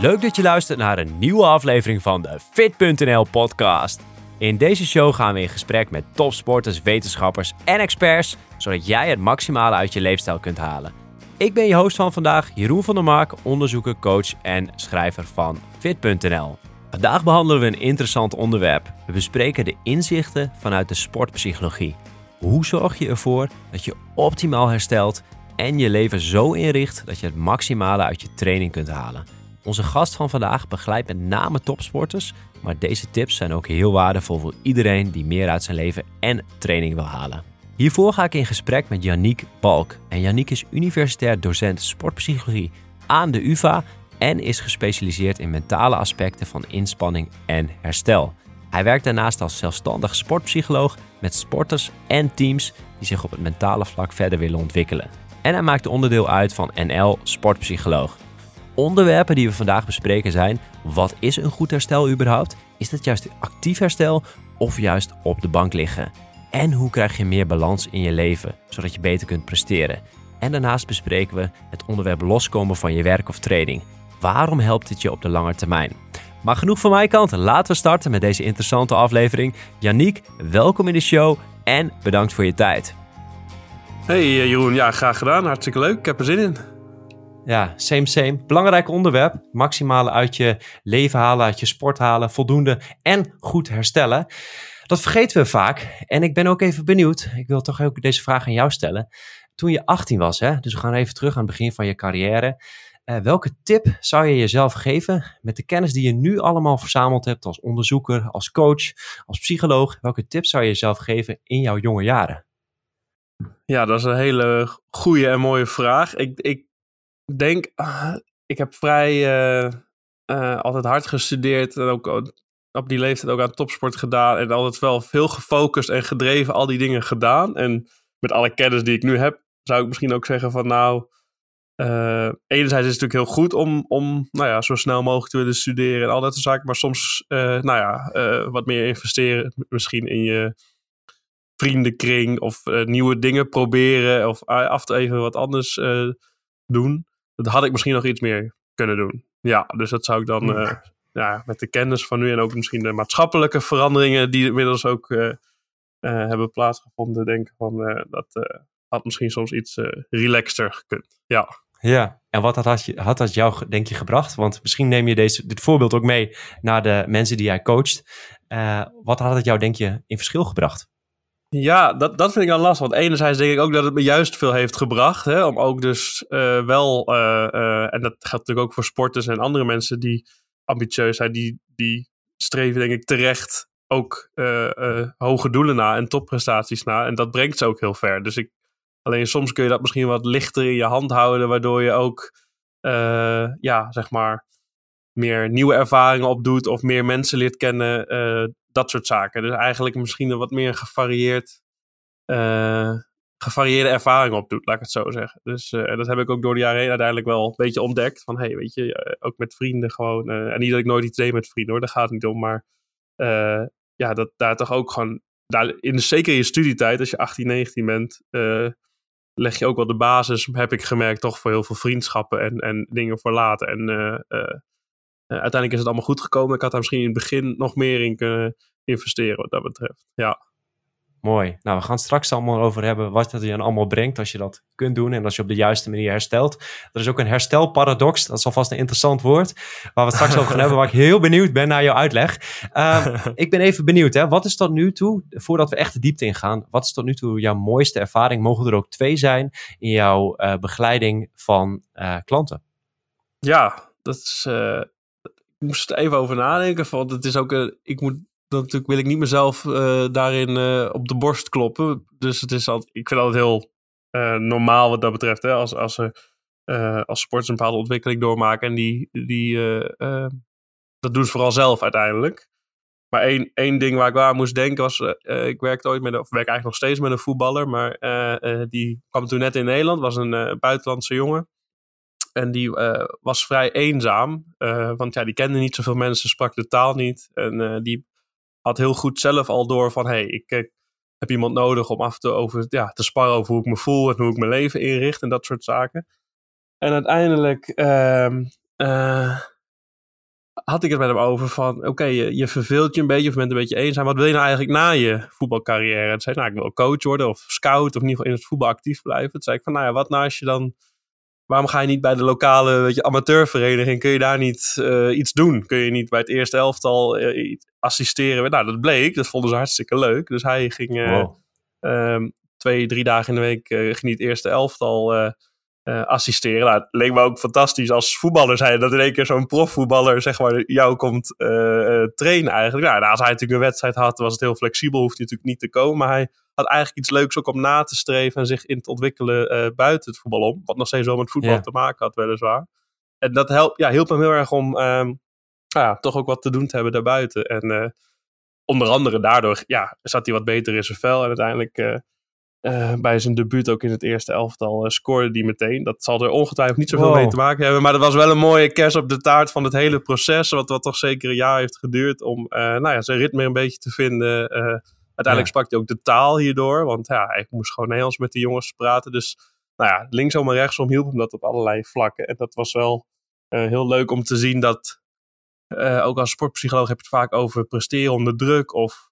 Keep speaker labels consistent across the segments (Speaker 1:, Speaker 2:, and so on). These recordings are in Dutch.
Speaker 1: Leuk dat je luistert naar een nieuwe aflevering van de Fit.nl podcast. In deze show gaan we in gesprek met topsporters, wetenschappers en experts, zodat jij het maximale uit je leefstijl kunt halen. Ik ben je host van vandaag, Jeroen van der Mark, onderzoeker, coach en schrijver van Fit.nl. Vandaag behandelen we een interessant onderwerp. We bespreken de inzichten vanuit de sportpsychologie. Hoe zorg je ervoor dat je optimaal herstelt en je leven zo inricht dat je het maximale uit je training kunt halen? Onze gast van vandaag begeleidt met name topsporters, maar deze tips zijn ook heel waardevol voor iedereen die meer uit zijn leven en training wil halen. Hiervoor ga ik in gesprek met Yannick Balk. En Yannick is universitair docent sportpsychologie aan de UvA en is gespecialiseerd in mentale aspecten van inspanning en herstel. Hij werkt daarnaast als zelfstandig sportpsycholoog met sporters en teams die zich op het mentale vlak verder willen ontwikkelen. En hij maakt onderdeel uit van NL Sportpsycholoog. Onderwerpen die we vandaag bespreken zijn: wat is een goed herstel überhaupt? Is dat juist actief herstel of juist op de bank liggen? En hoe krijg je meer balans in je leven, zodat je beter kunt presteren? En daarnaast bespreken we het onderwerp loskomen van je werk of training. Waarom helpt dit je op de lange termijn? Maar genoeg van mijn kant. Laten we starten met deze interessante aflevering. Yannick, welkom in de show en bedankt voor je tijd.
Speaker 2: Hey eh, Jeroen, ja, graag gedaan. Hartstikke leuk. Ik heb er zin in.
Speaker 1: Ja, same, same. Belangrijk onderwerp. Maximale uit je leven halen, uit je sport halen, voldoende en goed herstellen. Dat vergeten we vaak. En ik ben ook even benieuwd. Ik wil toch ook deze vraag aan jou stellen. Toen je 18 was, hè? dus we gaan even terug aan het begin van je carrière. Uh, welke tip zou je jezelf geven met de kennis die je nu allemaal verzameld hebt als onderzoeker, als coach, als psycholoog? Welke tip zou je jezelf geven in jouw jonge jaren?
Speaker 2: Ja, dat is een hele goede en mooie vraag. Ik, ik denk, uh, ik heb vrij uh, altijd hard gestudeerd en ook op die leeftijd ook aan topsport gedaan en altijd wel veel gefocust en gedreven al die dingen gedaan. En met alle kennis die ik nu heb, zou ik misschien ook zeggen van nou, uh, enerzijds is het natuurlijk heel goed om, om nou ja, zo snel mogelijk te willen studeren en al dat soort zaken. Maar soms, nou ja, wat meer investeren misschien in je vriendenkring of nieuwe dingen proberen of af en even wat anders doen. Dat had ik misschien nog iets meer kunnen doen. Ja, dus dat zou ik dan ja. ja. met de kennis van nu en ook misschien de maatschappelijke veranderingen die inmiddels ook hebben plaatsgevonden, denken van dat had misschien soms iets relaxter gekund. Ja.
Speaker 1: Ja, en wat had, je, had dat jou, denk je, gebracht? Want misschien neem je deze, dit voorbeeld ook mee naar de mensen die jij coacht. Wat had het jou, denk je, in verschil gebracht?
Speaker 2: Ja, dat, dat vind ik dan lastig. Want enerzijds denk ik ook dat het me juist veel heeft gebracht. Hè, om ook dus uh, wel, uh, en dat geldt natuurlijk ook voor sporters en andere mensen die ambitieus zijn, die, die streven denk ik terecht ook hoge doelen na en topprestaties na. En dat brengt ze ook heel ver. Dus ik Alleen soms kun je dat misschien wat lichter in je hand houden, waardoor je ook, ja, zeg maar, meer nieuwe ervaringen opdoet of meer mensen leert kennen, uh, dat soort zaken. Dus eigenlijk misschien een wat meer gevarieerd, uh, gevarieerde ervaring opdoet, laat ik het zo zeggen. Dus dat heb ik ook door de jaren heen uiteindelijk wel een beetje ontdekt. Van, hey, weet je, ook met vrienden gewoon, en niet dat ik nooit iets deed met vrienden hoor, daar gaat het niet om, maar ja, dat daar toch ook gewoon, daar, in, zeker in je studietijd, als je 18, 19 bent, leg je ook wel de basis, heb ik gemerkt, toch voor heel veel vriendschappen en, en dingen voor later. En uh, uh, uiteindelijk is het allemaal goed gekomen. Ik had daar misschien in het begin nog meer in kunnen investeren wat dat betreft. Ja.
Speaker 1: Mooi. Nou, we gaan straks allemaal over hebben wat het je dan allemaal brengt als je dat kunt doen en als je op de juiste manier herstelt. Er is ook een herstelparadox, dat is alvast een interessant woord, waar we straks over gaan hebben, waar ik heel benieuwd ben naar jouw uitleg. Um, ik ben even benieuwd, hè, wat is tot nu toe, voordat we echt de diepte ingaan, wat is tot nu toe jouw mooiste ervaring? Mogen er ook twee zijn in jouw uh, begeleiding van uh, klanten?
Speaker 2: Ja, dat is, uh, moest er even over nadenken, want het is ook, een, ik moet dan natuurlijk wil ik niet mezelf uh, daarin uh, op de borst kloppen. Dus het is altijd, ik vind altijd heel uh, normaal wat dat betreft. Hè? Als, als, als sporters een bepaalde ontwikkeling doormaken. En die, die, dat doen ze vooral zelf uiteindelijk. Maar één, één ding waar ik wel aan moest denken was... ik werkte ooit met, of werk eigenlijk nog steeds met een voetballer. Maar die kwam toen net in Nederland. Was een buitenlandse jongen. En die was vrij eenzaam. want ja, die kende niet zoveel mensen, sprak de taal niet. En die had heel goed zelf al door van hey, ik, heb iemand nodig om af en toe over, ja, te sparren over hoe ik me voel en hoe ik mijn leven inricht en dat soort zaken. En uiteindelijk uh, had ik het met hem over van, oké, je, je verveelt je een beetje of bent een beetje eenzaam. Wat wil je nou eigenlijk na je voetbalcarrière? En zei, nou, ik wil coach worden of scout of in ieder geval in het voetbal actief blijven. Toen zei ik van, nou ja, wat nou als je dan, waarom ga je niet bij de lokale weet je, amateurvereniging? Kun je daar niet uh, iets doen? Kun je niet bij het eerste elftal uh, assisteren? Nou, dat bleek, dat vonden ze hartstikke leuk. Dus hij ging wow. um, twee, drie dagen in de week, ging het eerste elftal uh, assisteren. Nou, het leek me ook fantastisch als voetballer zijn dat in één keer zo'n profvoetballer zeg maar jou komt uh, uh, trainen eigenlijk. Nou, als hij natuurlijk een wedstrijd had, was het heel flexibel, hoeft hij natuurlijk niet te komen. Maar hij had eigenlijk iets leuks ook om na te streven en zich in te ontwikkelen buiten het voetbal om. Wat nog steeds wel met voetbal ja. te maken had, weliswaar. En dat helpt, ja, hielp hem heel erg om um, ja, toch ook wat te doen te hebben daarbuiten. En onder andere daardoor ja, zat hij wat beter in zijn vel en uiteindelijk uh, bij zijn debuut ook in het eerste elftal uh, scoorde die meteen. Dat zal er ongetwijfeld niet zoveel wow. mee te maken hebben. Maar dat was wel een mooie kers op de taart van het hele proces. Wat, wat toch zeker een jaar heeft geduurd om uh, nou ja, zijn ritme een beetje te vinden. uiteindelijk ja. sprak hij ook de taal hierdoor. Want ja, hij moest gewoon Nederlands met de jongens praten. Dus nou ja, linksom en rechtsom hielp hem dat op allerlei vlakken. En dat was wel heel leuk om te zien dat... ook als sportpsycholoog heb je het vaak over presteren onder druk of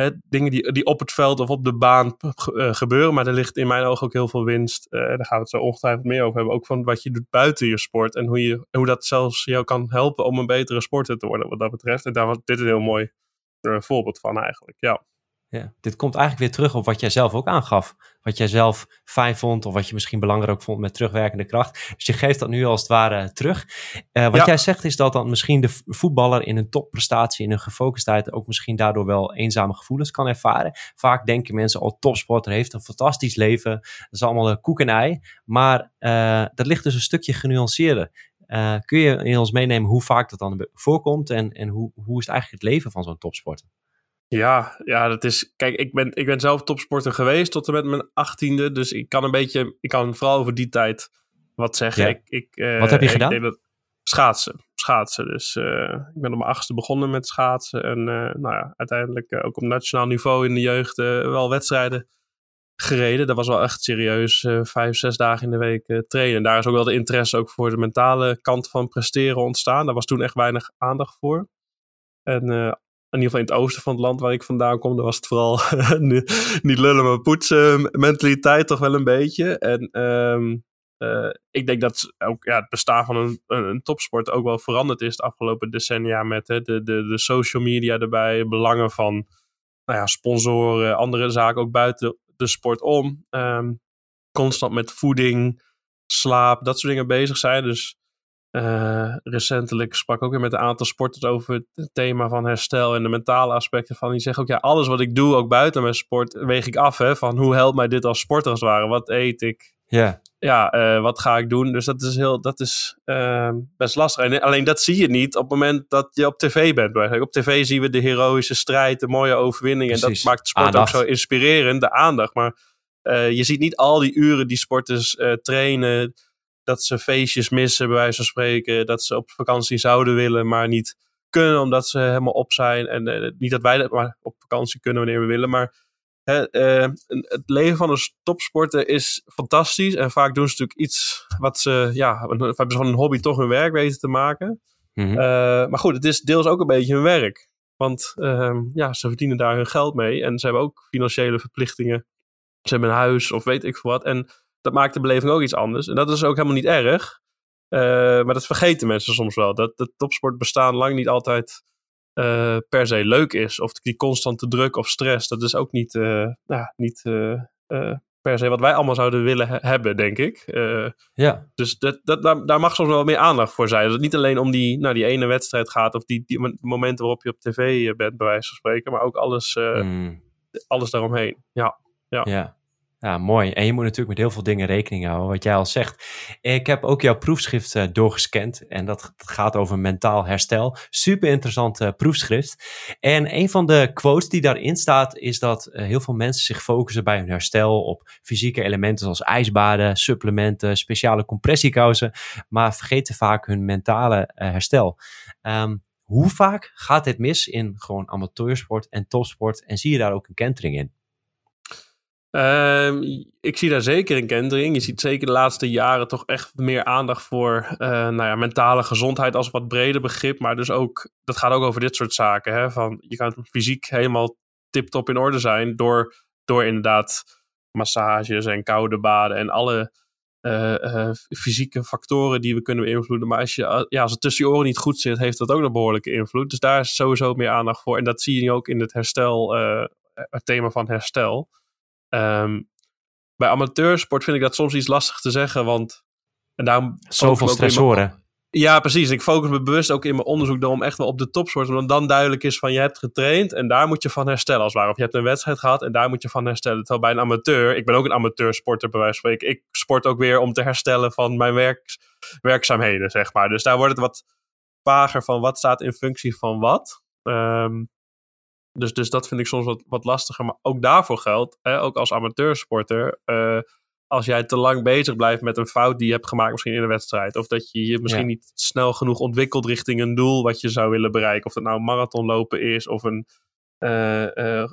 Speaker 2: Hè, dingen die, die op het veld of op de baan uh, gebeuren. Maar er ligt in mijn ogen ook heel veel winst. Uh, daar gaan we het zo ongetwijfeld meer over hebben. Ook van wat je doet buiten je sport. En hoe, je, hoe dat zelfs jou kan helpen om een betere sporter te worden wat dat betreft. En daar was dit een heel mooi uh, voorbeeld van eigenlijk. Ja.
Speaker 1: Ja, dit komt eigenlijk weer terug op wat jij zelf ook aangaf. Wat jij zelf fijn vond of wat je misschien belangrijk vond met terugwerkende kracht. Dus je geeft dat nu als het ware terug. Uh, wat ja. jij zegt is dat dan misschien de voetballer in een topprestatie, in een gefocustheid ook misschien daardoor wel eenzame gevoelens kan ervaren. Vaak denken mensen, oh topsporter heeft een fantastisch leven. Dat is allemaal een koek en ei. Maar uh, dat ligt dus een stukje genuanceerder. Uh, kun je in ons meenemen hoe vaak dat dan voorkomt en, en hoe, hoe is het eigenlijk het leven van zo'n topsporter?
Speaker 2: Ja, ja, dat is. Kijk, ik ben, ik ben zelf topsporter geweest tot en met mijn achttiende. Dus ik kan een beetje. Ik kan vooral over die tijd wat zeggen.
Speaker 1: Ja.
Speaker 2: Ik, ik, uh,
Speaker 1: wat heb je gedaan?
Speaker 2: Dat, schaatsen. Schaatsen. Dus uh, ik ben op mijn achtste begonnen met schaatsen. En uh, nou ja, uiteindelijk ook op nationaal niveau in de jeugd wel wedstrijden gereden. Dat was wel echt serieus vijf, zes dagen in de week trainen. En daar is ook wel de interesse ook voor de mentale kant van presteren ontstaan. Daar was toen echt weinig aandacht voor. En in ieder geval in het oosten van het land waar ik vandaan kom, daar was het vooral niet lullen, maar poetsen mentaliteit toch wel een beetje. En um, uh, ik denk dat ook ja, het bestaan van een, een, topsport ook wel veranderd is de afgelopen decennia met hè, de, de, de social media erbij, belangen van nou ja, sponsoren, andere zaken ook buiten de sport om. Um, constant met voeding, slaap, dat soort dingen bezig zijn. Dus uh, recentelijk sprak ik ook weer met een aantal sporters over het thema van herstel en de mentale aspecten van. Die zeggen ook, ja, alles wat ik doe, ook buiten mijn sport, weeg ik af. Hè, van hoe helpt mij dit als sporter als het ware? Wat eet ik?
Speaker 1: Yeah.
Speaker 2: Ja, uh, wat ga ik doen? Dus dat is, heel, dat is uh, best lastig. En alleen dat zie je niet op het moment dat je op tv bent. Op tv zien we de heroïsche strijd, de mooie overwinning. En dat maakt sport aandacht. ook zo inspirerend, de aandacht. Maar je ziet niet al die uren die sporters trainen dat ze feestjes missen, bij wijze van spreken. Dat ze op vakantie zouden willen, maar niet kunnen omdat ze helemaal op zijn. En uh, niet dat wij dat maar op vakantie kunnen wanneer we willen. Maar uh, het leven van een topsporter is fantastisch. En vaak doen ze natuurlijk iets wat ze, ja, hebben ze van een hobby toch hun werk weten te maken. Mm -hmm. maar goed, het is deels ook een beetje hun werk. Want ehm, ja, ze verdienen daar hun geld mee. En ze hebben ook financiële verplichtingen. Ze hebben een huis of weet ik veel wat. En dat maakt de beleving ook iets anders. En dat is ook helemaal niet erg. Uh, maar dat vergeten mensen soms wel. Dat de topsport bestaan lang niet altijd uh, per se leuk is. Of die constante druk of stress. Dat is ook niet, uh, nou, niet per se wat wij allemaal zouden willen he hebben, denk ik.
Speaker 1: ja.
Speaker 2: Dus dat, dat, daar, daar, mag soms wel meer aandacht voor zijn. Dat het niet alleen om die, nou, die ene wedstrijd gaat. Of die, die momenten waarop je op tv bent, bij wijze van spreken. Maar ook alles, mm. alles daaromheen. Ja. Ja.
Speaker 1: ja. Ja, mooi. En je moet natuurlijk met heel veel dingen rekening houden, wat jij al zegt. Ik heb ook jouw proefschrift uh, doorgescand en dat, gaat over mentaal herstel. Super interessant uh, proefschrift. En een van de quotes die daarin staat is dat uh, heel veel mensen zich focussen bij hun herstel op fysieke elementen zoals ijsbaden, supplementen, speciale compressiekousen, maar vergeten vaak hun mentale herstel. Um, hoe vaak gaat dit mis in gewoon amateursport en topsport en zie je daar ook een kentering in?
Speaker 2: Ehm, ik zie daar zeker een kentering. Je ziet zeker de laatste jaren toch echt meer aandacht voor uh, nou ja, mentale gezondheid als wat breder begrip. Maar dus ook, dat gaat ook over dit soort zaken. Hè? Van, je kan fysiek helemaal tip-top in orde zijn door, door inderdaad massages en koude baden en alle uh, fysieke factoren die we kunnen beïnvloeden. Maar als, je, ja, als het tussen je oren niet goed zit, heeft dat ook een behoorlijke invloed. Dus daar is sowieso meer aandacht voor. En dat zie je ook in het herstel, het thema van herstel. Um, bij amateursport vind ik dat soms iets lastig te zeggen, want... En daarom
Speaker 1: Zoveel stressoren.
Speaker 2: Ja, precies. Ik focus me bewust ook in mijn onderzoek daarom echt wel op de topsport. Omdat dan duidelijk is van je hebt getraind en daar moet je van herstellen als het ware. Of je hebt een wedstrijd gehad en daar moet je van herstellen. Terwijl bij een amateur, ik ben ook een amateursporter bij wijze van spreken. Ik sport ook weer om te herstellen van mijn werk, werkzaamheden, zeg maar. Dus daar wordt het wat vager van wat staat in functie van wat. Um, dus, dus dat vind ik soms wat, wat lastiger. Maar ook daarvoor geldt, hè, ook als amateursporter, uh, als jij te lang bezig blijft met een fout die je hebt gemaakt misschien in een wedstrijd. Of dat je je misschien niet snel genoeg ontwikkelt richting een doel wat je zou willen bereiken. Of dat nou een marathonlopen is of een uh, uh,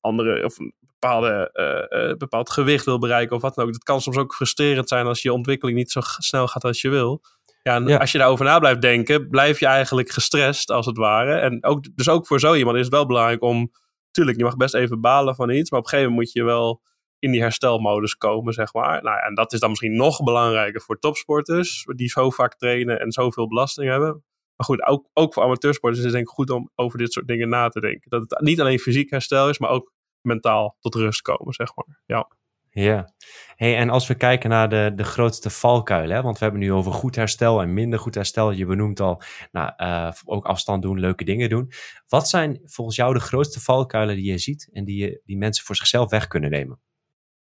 Speaker 2: andere of een bepaalde, bepaald gewicht wil bereiken of wat dan ook. Dat kan soms ook frustrerend zijn als je ontwikkeling niet zo snel gaat als je wil. Ja, en als je daarover na blijft denken, blijf je eigenlijk gestrest als het ware. En ook, dus ook voor zo iemand is het wel belangrijk om, tuurlijk, je mag best even balen van iets, maar op een gegeven moment moet je wel in die herstelmodus komen, zeg maar. Nou, en dat is dan misschien nog belangrijker voor topsporters, die zo vaak trainen en zoveel belasting hebben. Maar goed, ook, ook voor amateursporters is het denk ik goed om over dit soort dingen na te denken. Dat het niet alleen fysiek herstel is, maar ook mentaal tot rust komen, zeg maar. Ja.
Speaker 1: Ja, hey, en als we kijken naar de, de grootste valkuilen, want we hebben nu over goed herstel en minder goed herstel. Je benoemt al, nou, uh, ook afstand doen, leuke dingen doen. Wat zijn volgens jou de grootste valkuilen die je ziet en die, je, die mensen voor zichzelf weg kunnen nemen?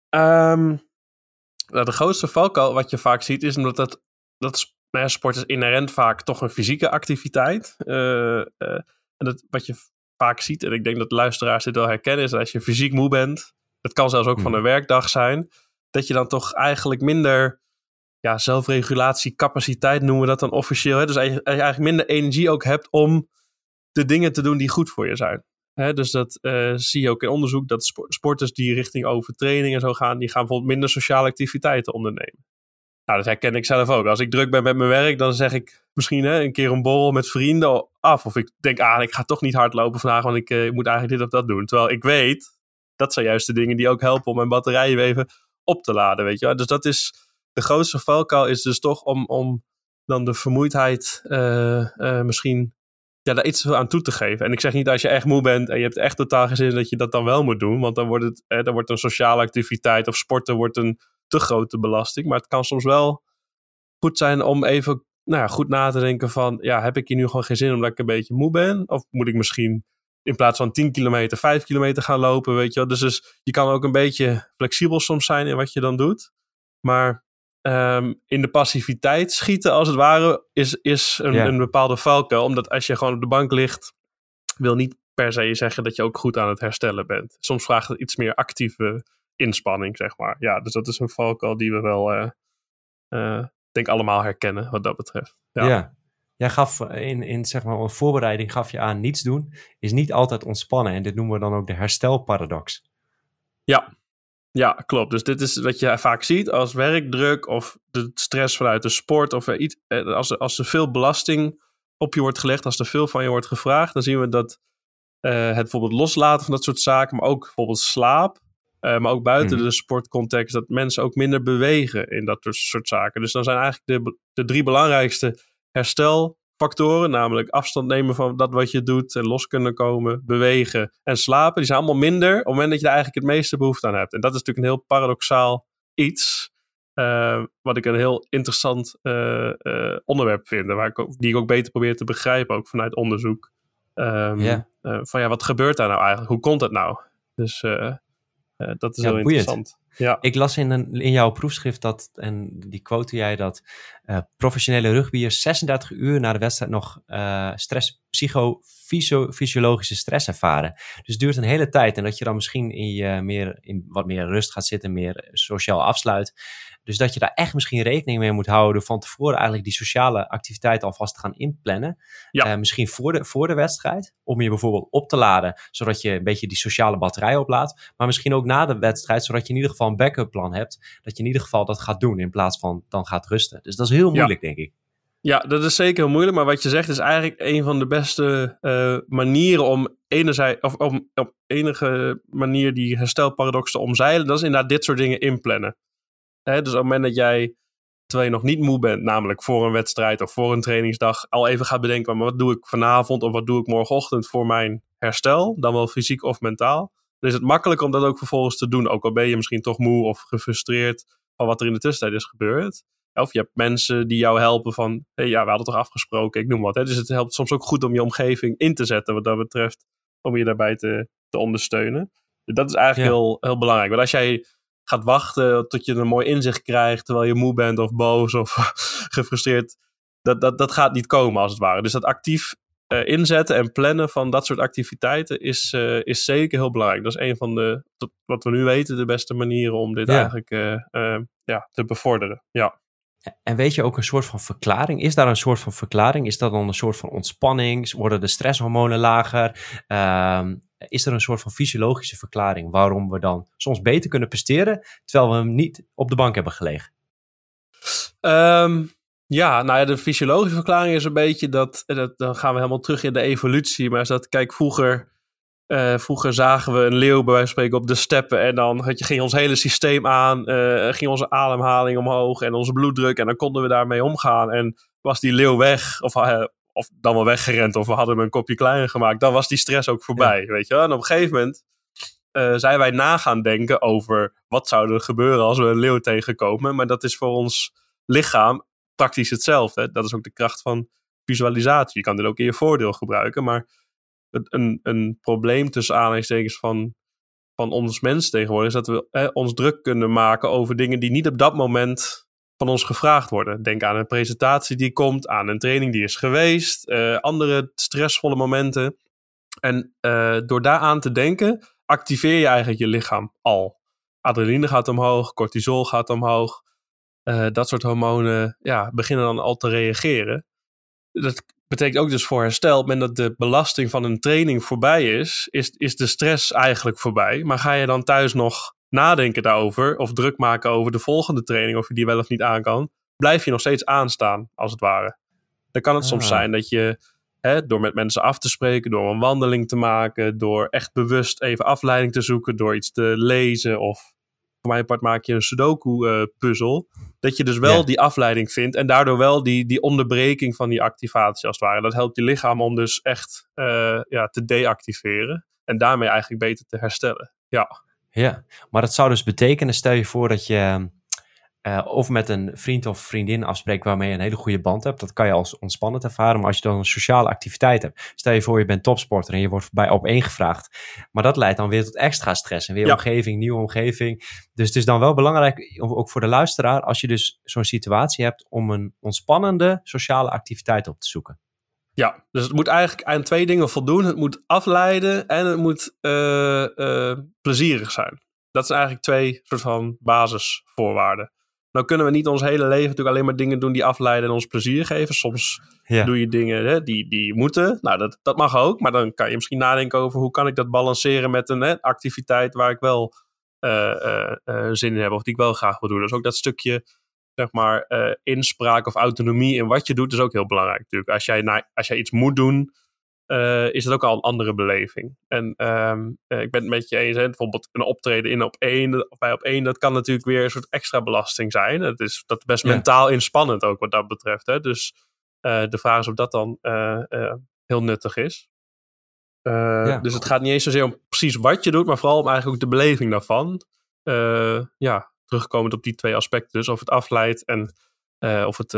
Speaker 2: Um, nou, de grootste valkuil wat je vaak ziet is omdat dat, dat sport is inherent vaak toch een fysieke activiteit. Uh, uh, en dat, wat je vaak ziet, en ik denk dat luisteraars dit wel herkennen, is dat als je fysiek moe bent, het kan zelfs ook van hmm. een werkdag zijn, dat je dan toch eigenlijk minder ja, zelfregulatie, capaciteit noemen we dat dan officieel. Hè? Dus eigenlijk minder energie ook hebt om de dingen te doen die goed voor je zijn. Hè? Dus dat uh, zie je ook in onderzoek, dat sporters die richting overtraining en zo gaan, die gaan bijvoorbeeld minder sociale activiteiten ondernemen. Nou, dat herken ik zelf ook. Als ik druk ben met mijn werk, dan zeg ik misschien hè, een keer een borrel met vrienden af. Of ik denk, ah, ik ga toch niet hardlopen vandaag, want ik, uh, ik moet eigenlijk dit of dat doen. Terwijl ik weet dat zijn juist de dingen die ook helpen om mijn batterijen even op te laden, weet je. Dus dat is, de grootste valkuil is dus toch om, om dan de vermoeidheid uh, uh, misschien ja, daar iets aan toe te geven. En ik zeg niet als je echt moe bent en je hebt echt totaal geen zin dat je dat dan wel moet doen, want dan wordt het, eh, dan wordt een sociale activiteit of sporten wordt een te grote belasting. Maar het kan soms wel goed zijn om even nou ja, goed na te denken van, ja, heb ik hier nu gewoon geen zin omdat ik een beetje moe ben? Of moet ik misschien in plaats van 10 kilometer, 5 kilometer gaan lopen, weet je wel. Dus, dus je kan ook een beetje flexibel soms zijn in wat je dan doet. Maar um, in de passiviteit schieten, als het ware, is, is een, een bepaalde valkuil. Omdat als je gewoon op de bank ligt, wil niet per se zeggen dat je ook goed aan het herstellen bent. Soms vraagt het iets meer actieve inspanning, zeg maar. Ja, dus dat is een valkuil die we wel, uh, uh, denk allemaal herkennen, wat dat betreft.
Speaker 1: Ja. ja. Jij gaf in, in zeg maar, een voorbereiding gaf je aan niets doen is niet altijd ontspannen. En dit noemen we dan ook de herstelparadox.
Speaker 2: Ja, ja, klopt. Dus dit is wat je vaak ziet als werkdruk of de stress vanuit de sport. Of iets, eh, als, er, als er veel belasting op je wordt gelegd, als er veel van je wordt gevraagd, dan zien we dat uh, het bijvoorbeeld loslaten van dat soort zaken, maar ook bijvoorbeeld slaap, uh, maar ook buiten mhm. de sportcontext, dat mensen ook minder bewegen in dat soort zaken. Dus dan zijn eigenlijk de, de drie belangrijkste herstelfactoren, namelijk afstand nemen van dat wat je doet en los kunnen komen, bewegen en slapen, die zijn allemaal minder op het moment dat je er eigenlijk het meeste behoefte aan hebt. En dat is natuurlijk een heel paradoxaal iets. Uh, wat ik een heel interessant uh, uh, onderwerp vind. Waar ik ook, die ik ook beter probeer te begrijpen, ook vanuit onderzoek. Um, yeah. van ja, wat gebeurt daar nou eigenlijk? Hoe komt het nou? Dus dat is ja, heel boeiend. interessant.
Speaker 1: Ja. Ik las in, een, in jouw proefschrift dat, en die quote jij, dat uh, professionele rugbyers 36 uur na de wedstrijd nog uh, stress, psychofysiologische stress ervaren. Dus het duurt een hele tijd en dat je dan misschien in, je meer, in wat meer rust gaat zitten, meer sociaal afsluit. Dus dat je daar echt misschien rekening mee moet houden van tevoren eigenlijk die sociale activiteit alvast te gaan inplannen. Ja. Uh, misschien voor de, voor de wedstrijd, om je bijvoorbeeld op te laden, zodat je een beetje die sociale batterij oplaadt. Maar misschien ook na de wedstrijd, zodat je in ieder geval een backup plan hebt. Dat je in ieder geval dat gaat doen in plaats van dan gaat rusten. Dus dat is heel moeilijk, denk ik.
Speaker 2: Ja, dat is zeker heel moeilijk. Maar wat je zegt is eigenlijk een van de beste uh, manieren om enerzijds, of om op enige manier die herstelparadox te omzeilen. Dat is inderdaad dit soort dingen inplannen. Hè, dus op het moment dat jij, terwijl je nog niet moe bent, namelijk voor een wedstrijd of voor een trainingsdag, al even gaat bedenken, maar wat doe ik vanavond of wat doe ik morgenochtend voor mijn herstel, dan wel fysiek of mentaal, dan is het makkelijk om dat ook vervolgens te doen. Ook al ben je misschien toch moe of gefrustreerd van wat er in de tussentijd is gebeurd. Of je hebt mensen die jou helpen van, hey, ja, we hadden toch afgesproken, ik noem wat. Hè? Dus het helpt soms ook goed om je omgeving in te zetten wat dat betreft, om je daarbij te, te ondersteunen. Dat is eigenlijk heel, heel belangrijk. Want als jij gaat wachten tot je een mooi inzicht krijgt terwijl je moe bent of boos of gefrustreerd. Dat, dat, dat gaat niet komen als het ware. Dus dat actief uh, inzetten en plannen van dat soort activiteiten is, uh, is zeker heel belangrijk. Dat is een van de, wat we nu weten, de beste manieren om dit eigenlijk uh, ja, te bevorderen. Ja.
Speaker 1: En weet je ook een soort van verklaring? Is daar een soort van verklaring? Is dat dan een soort van ontspanning? Worden de stresshormonen lager? Uh, is er een soort van fysiologische verklaring waarom we dan soms beter kunnen presteren, terwijl we hem niet op de bank hebben gelegen?
Speaker 2: Um, ja, nou ja, de fysiologische verklaring is een beetje dat, dat, dan gaan we helemaal terug in de evolutie, maar is dat, kijk, vroeger, uh, vroeger zagen we een leeuw bij wijze van spreken op de steppen en dan had je, ging ons hele systeem aan, uh, ging onze ademhaling omhoog en onze bloeddruk en dan konden we daarmee omgaan en was die leeuw weg, of uh, of dan wel weggerend of we hadden hem een kopje kleiner gemaakt, dan was die stress ook voorbij. Weet je? En op een gegeven moment zijn wij na gaan denken over wat zou er gebeuren als we een leeuw tegenkomen. Maar dat is voor ons lichaam praktisch hetzelfde. Dat is ook de kracht van visualisatie. Je kan dit ook in je voordeel gebruiken, maar een, een probleem tussen aanhalingstekens van, van ons mens tegenwoordig is dat we eh, ons druk kunnen maken over dingen die niet op dat moment van ons gevraagd worden. Denk aan een presentatie die komt, aan een training die is geweest, uh, andere stressvolle momenten. En uh, door daaraan te denken, activeer je eigenlijk je lichaam al. Adrenaline gaat omhoog, cortisol gaat omhoog. Uh, dat soort hormonen ja, beginnen dan al te reageren. Dat betekent ook dus voor herstel, op het moment dat de belasting van een training voorbij is, is, is de stress eigenlijk voorbij. Maar ga je dan thuis nog nadenken daarover of druk maken over de volgende training, of je die wel of niet aan kan, blijf je nog steeds aanstaan, als het ware. Dan kan het soms ah. zijn dat je hè, door met mensen af te spreken, door een wandeling te maken, door echt bewust even afleiding te zoeken, door iets te lezen of voor mijn part maak je een Sudoku-puzzel. Eh, dat je dus wel die afleiding vindt en daardoor wel die, die onderbreking van die activatie als het ware. Dat helpt je lichaam om dus echt uh, ja, te deactiveren en daarmee eigenlijk beter te herstellen. Ja.
Speaker 1: Ja, maar dat zou dus betekenen, stel je voor dat je uh, of met een vriend of vriendin afspreekt waarmee je een hele goede band hebt. Dat kan je als ontspannend ervaren. Maar als je dan een sociale activiteit hebt. Stel je voor je bent topsporter en je wordt bij op één gevraagd. Maar dat leidt dan weer tot extra stress. En weer omgeving, nieuwe omgeving. Dus het is dan wel belangrijk, ook voor de luisteraar, als je dus zo'n situatie hebt, om een ontspannende sociale activiteit op te zoeken.
Speaker 2: Ja, dus het moet eigenlijk aan twee dingen voldoen. Het moet afleiden en het moet uh, uh, plezierig zijn. Dat zijn eigenlijk twee soort van basisvoorwaarden. Nou kunnen we niet ons hele leven natuurlijk alleen maar dingen doen die afleiden en ons plezier geven. Soms doe je dingen hè, die, die moeten. Nou, dat, dat mag ook. Maar dan kan je misschien nadenken over hoe kan ik dat balanceren met een hè, activiteit waar ik wel uh, zin in heb. Of die ik wel graag wil doen. Dus ook dat stukje zeg maar, inspraak of autonomie in wat je doet, is ook heel belangrijk natuurlijk. Als jij, als jij iets moet doen, uh, is dat ook al een andere beleving. En um, uh, ik ben het met je eens, hè, bijvoorbeeld een optreden in op één, bij op één, dat kan natuurlijk weer een soort extra belasting zijn. Dat is, dat best ja. mentaal inspannend ook wat dat betreft. Hè. Dus de vraag is of dat dan heel nuttig is. Ja. Dus het gaat niet eens zozeer om precies wat je doet, maar vooral om eigenlijk ook de beleving daarvan. ja, terugkomend op die twee aspecten, dus of het afleidt en of het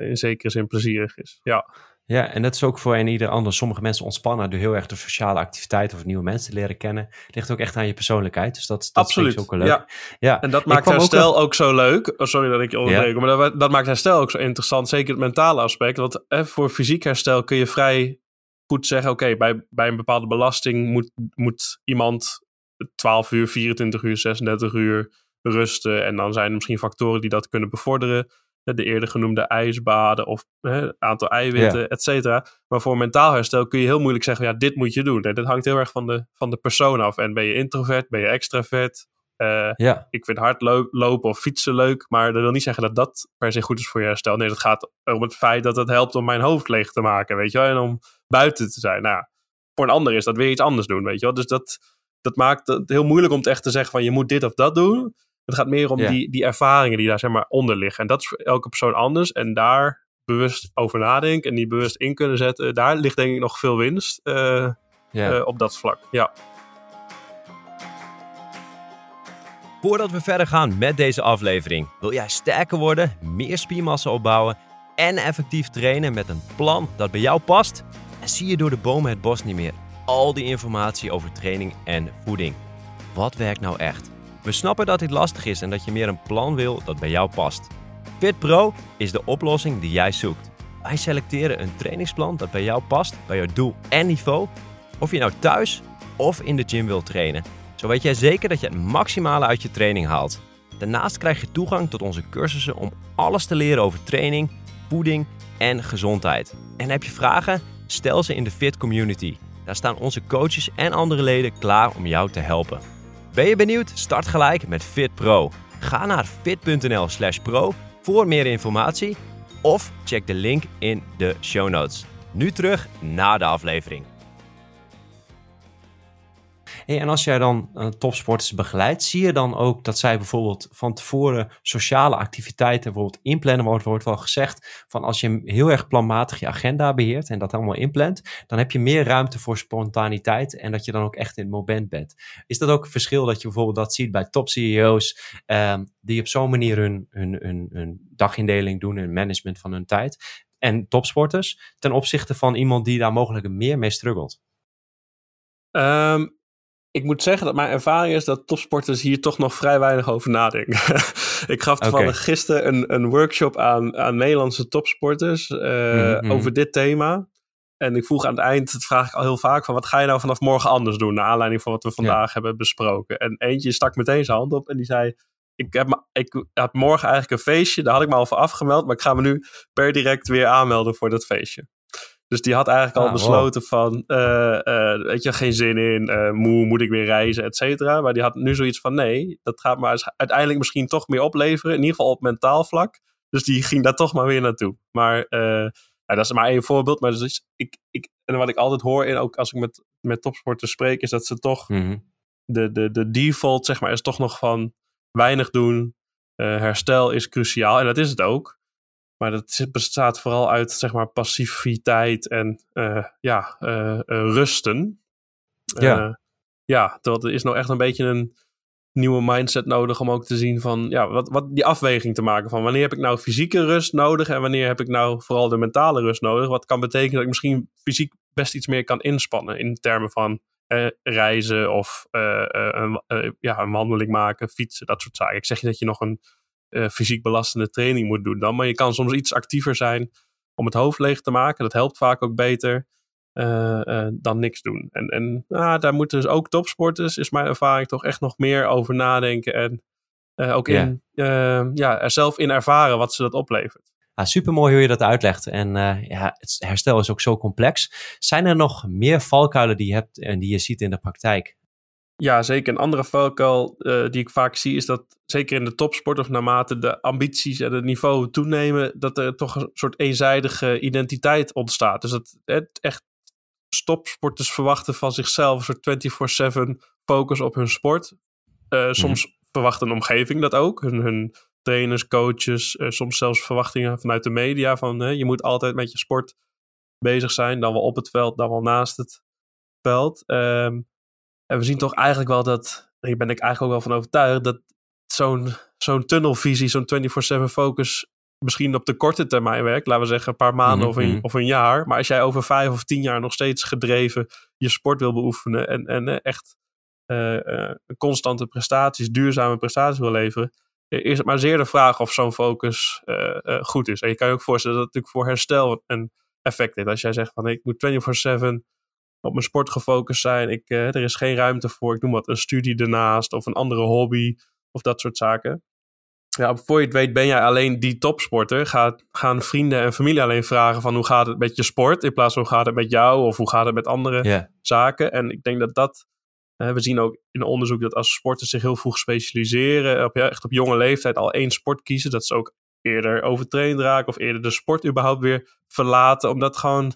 Speaker 2: in zekere zin plezierig is. Ja.
Speaker 1: Ja, en dat is ook voor een ieder ander. Sommige mensen ontspannen door heel erg de sociale activiteit of nieuwe mensen te leren kennen. Ligt ook echt aan je persoonlijkheid. Dus dat, dat
Speaker 2: Absoluut.
Speaker 1: is ook leuk.
Speaker 2: Ja.
Speaker 1: ja.
Speaker 2: En dat maakt herstel ook, ook, zo leuk. Oh, sorry dat ik je onderbreek, maar dat, dat, maakt herstel ook zo interessant. Zeker het mentale aspect. Want eh, voor fysiek herstel kun je vrij goed zeggen: oké, bij, bij een bepaalde belasting moet, moet iemand 12 uur, 24 uur, 36 uur rusten. En dan zijn er misschien factoren die dat kunnen bevorderen de eerder genoemde ijsbaden of hè, aantal eiwitten, ja. et cetera. Maar voor mentaal herstel kun je heel moeilijk zeggen, ja, dit moet je doen. En dat hangt heel erg van de, van de persoon af. En ben je introvert, ben je extravert? Uh, ja. Ik vind hardlopen of fietsen leuk, maar dat wil niet zeggen dat dat per se goed is voor je herstel. Nee, dat gaat om het feit dat het helpt om mijn hoofd leeg te maken, weet je wel, en om buiten te zijn. Nou, voor een ander is dat weer iets anders doen, weet je wel. Dus dat, dat maakt het heel moeilijk om het echt te zeggen van je moet dit of dat doen. Het gaat meer om die, die ervaringen die daar zeg maar onder liggen. En dat is voor elke persoon anders. En daar bewust over nadenken en die bewust in kunnen zetten. Daar ligt denk ik nog veel winst uh, uh, op dat vlak. Ja.
Speaker 1: Voordat we verder gaan met deze aflevering, wil jij sterker worden, meer spiermassa opbouwen en effectief trainen met een plan dat bij jou past? En zie je door de bomen het bos niet meer? Al die informatie over training en voeding. Wat werkt nou echt? We snappen dat dit lastig is en dat je meer een plan wil dat bij jou past. Fit Pro is de oplossing die jij zoekt. Wij selecteren een trainingsplan dat bij jou past, bij jouw doel en niveau. Of je nou thuis of in de gym wilt trainen. Zo weet jij zeker dat je het maximale uit je training haalt. Daarnaast krijg je toegang tot onze cursussen om alles te leren over training, voeding en gezondheid. En heb je vragen? Stel ze in de Fit Community. Daar staan onze coaches en andere leden klaar om jou te helpen. Ben je benieuwd? Start gelijk met Fit Pro. Ga naar fit.nl/slash pro voor meer informatie of check de link in de show notes. Nu terug naar de aflevering en als jij dan uh, topsporters begeleidt, zie je dan ook dat zij bijvoorbeeld van tevoren sociale activiteiten bijvoorbeeld inplannen? Wordt, wordt wel gezegd van als je heel erg planmatig je agenda beheert en dat allemaal inplant, dan heb je meer ruimte voor spontaniteit en dat je dan ook echt in het moment bent. Is dat ook een verschil dat je bijvoorbeeld dat ziet bij top CEO's ehm, die op zo'n manier hun, hun, hun, hun dagindeling doen, hun management van hun tijd? En topsporters ten opzichte van iemand die daar mogelijk meer mee struggelt?
Speaker 2: Um, ik moet zeggen dat mijn ervaring is dat topsporters hier toch nog vrij weinig over nadenken. ik gaf toevallig okay. gisteren een, een workshop aan, aan Nederlandse topsporters uh, mm -hmm. over dit thema. En ik vroeg aan het eind, dat vraag ik al heel vaak, van wat ga je nou vanaf morgen anders doen? Naar aanleiding van wat we vandaag ja. hebben besproken. En eentje stak meteen zijn hand op en die zei, ik, heb ik had morgen eigenlijk een feestje, daar had ik me al voor afgemeld, maar ik ga me nu per direct weer aanmelden voor dat feestje. Dus die had eigenlijk al ah, besloten wow. van, uh, uh, weet je, geen zin in, uh, moe, moet ik weer reizen, et cetera. Maar die had nu zoiets van, nee, dat gaat maar uiteindelijk misschien toch meer opleveren. In ieder geval op mentaal vlak. Dus die ging daar toch maar weer naartoe. Maar ja, dat is maar één voorbeeld. Maar dus ik, ik, en wat ik altijd hoor, en ook als ik met, met topsporters spreek, is dat ze toch, mm -hmm. de, de, de default, zeg maar, is toch nog van weinig doen. herstel is cruciaal. En dat is het ook. Maar dat bestaat vooral uit zeg maar, passiviteit en uh, ja, uh, uh, rusten.
Speaker 1: Ja.
Speaker 2: ja, dat is nou echt een beetje een nieuwe mindset nodig om ook te zien van ja, wat, wat die afweging te maken van wanneer heb ik nou fysieke rust nodig en wanneer heb ik nou vooral de mentale rust nodig. Wat kan betekenen dat ik misschien fysiek best iets meer kan inspannen in termen van reizen of een, ja, een wandeling maken, fietsen, dat soort zaken. Ik zeg je dat je nog een uh, fysiek belastende training moet doen dan. Maar je kan soms iets actiever zijn om het hoofd leeg te maken. Dat helpt vaak ook beter uh, uh, dan niks doen. En, en nou, daar moeten dus ook topsporters, is mijn ervaring, toch echt nog meer over nadenken. En ook in, ja, er zelf in ervaren wat ze dat oplevert.
Speaker 1: Ah, Super mooi hoe je dat uitlegt. En ja, het herstel is ook zo complex. Zijn er nog meer valkuilen die je hebt en die je ziet in de praktijk?
Speaker 2: Ja, zeker. Een andere valkuil uh, die ik vaak zie is dat, zeker in de topsport of naarmate de ambities en het niveau toenemen, dat er toch een soort eenzijdige identiteit ontstaat. Dus dat het echt topsporters verwachten van zichzelf een soort 24-7 focus op hun sport. Uh, soms mm. verwacht een omgeving dat ook. Hun, hun trainers, coaches, uh, soms zelfs verwachtingen vanuit de media van je moet altijd met je sport bezig zijn, dan wel op het veld, dan wel naast het veld. Um, en we zien toch eigenlijk wel dat, hier ben ik eigenlijk ook wel van overtuigd, dat zo'n zo'n tunnelvisie, zo'n 24-7 focus misschien op de korte termijn werkt, laten we zeggen een paar maanden of, een,
Speaker 1: Mhm.
Speaker 2: of een jaar. Maar als jij over vijf of tien jaar nog steeds gedreven je sport wil beoefenen en, en eh, echt eh, eh, constante prestaties, duurzame prestaties wil leveren, is het maar zeer de vraag of zo'n focus goed is. En je kan je ook voorstellen dat het natuurlijk voor herstel een effect heeft. Als jij zegt van ik moet 24/7 op mijn sport gefocust zijn, ik, eh, er is geen ruimte voor, ik noem wat, een studie ernaast of een andere hobby of dat soort zaken. Ja, voor je het weet ben jij alleen die topsporter. Gaat, gaan vrienden en familie alleen vragen van hoe gaat het met je sport in plaats van hoe gaat het met jou of hoe gaat het met andere zaken. En ik denk dat dat, we zien ook in onderzoek dat als sporters zich heel vroeg specialiseren, op, ja, echt op jonge leeftijd al één sport kiezen, dat ze ook eerder overtraind raken of eerder de sport überhaupt weer verlaten. Omdat gewoon,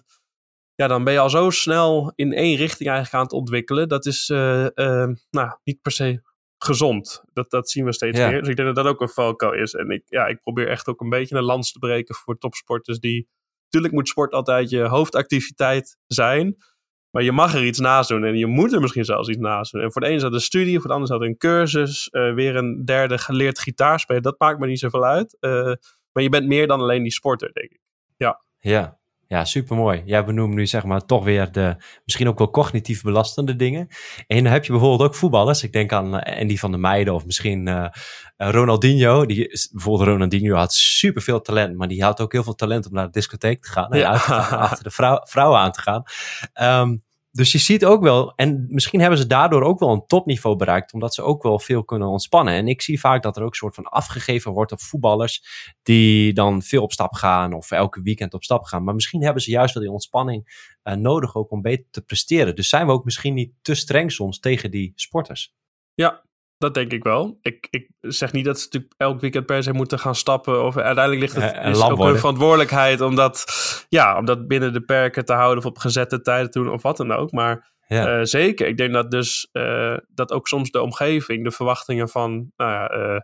Speaker 2: ja, dan ben je al zo snel in één richting eigenlijk aan het ontwikkelen. Dat is eh, eh, nou, niet per se gezond. Dat, dat zien we steeds
Speaker 1: Ja.
Speaker 2: meer. Dus ik denk dat dat ook een valkuil is. En ik, ja, ik probeer echt ook een beetje een lans te breken voor topsporters die... Tuurlijk moet sport altijd je hoofdactiviteit zijn. Maar je mag er iets naast doen. En je moet er misschien zelfs iets naast doen. En voor de een is dat een studie, voor de ander is dat een cursus. eh, weer een derde geleerd gitaar spelen. Dat maakt me niet zoveel uit. Maar je bent meer dan alleen die sporter, denk ik.
Speaker 1: Ja, ja supermooi. Jij benoemt nu zeg maar toch weer de misschien ook wel cognitief belastende dingen. En dan heb je bijvoorbeeld ook voetballers. Ik denk aan eh, Andy van der Meijden of misschien eh, eh, Ronaldinho. Die, is- bijvoorbeeld Ronaldinho had superveel talent, maar die had ook heel veel talent om naar de discotheek te gaan. En
Speaker 2: Ja.
Speaker 1: achter de vrouw, vrouwen aan te gaan. Ehm, dus je ziet ook wel, en misschien hebben ze daardoor ook wel een topniveau bereikt, omdat ze ook wel veel kunnen ontspannen. En ik zie vaak dat er ook een soort van afgegeven wordt op voetballers die dan veel op stap gaan of elke weekend op stap gaan. Maar misschien hebben ze juist wel die ontspanning eh, nodig ook om beter te presteren. Dus zijn we ook misschien niet te streng soms tegen die sporters?
Speaker 2: Ja, dat denk ik wel. Ik, ik zeg niet dat ze natuurlijk elk weekend per se moeten gaan stappen. Of uiteindelijk ligt het
Speaker 1: een
Speaker 2: is
Speaker 1: lam
Speaker 2: ook
Speaker 1: worden.
Speaker 2: hun verantwoordelijkheid om dat, ja, om dat binnen de perken te houden of op gezette tijden te doen of wat dan ook. Maar
Speaker 1: Ja,
Speaker 2: eh, zeker, ik denk dat dus eh, dat ook soms de omgeving, de verwachtingen van nou ja, eh,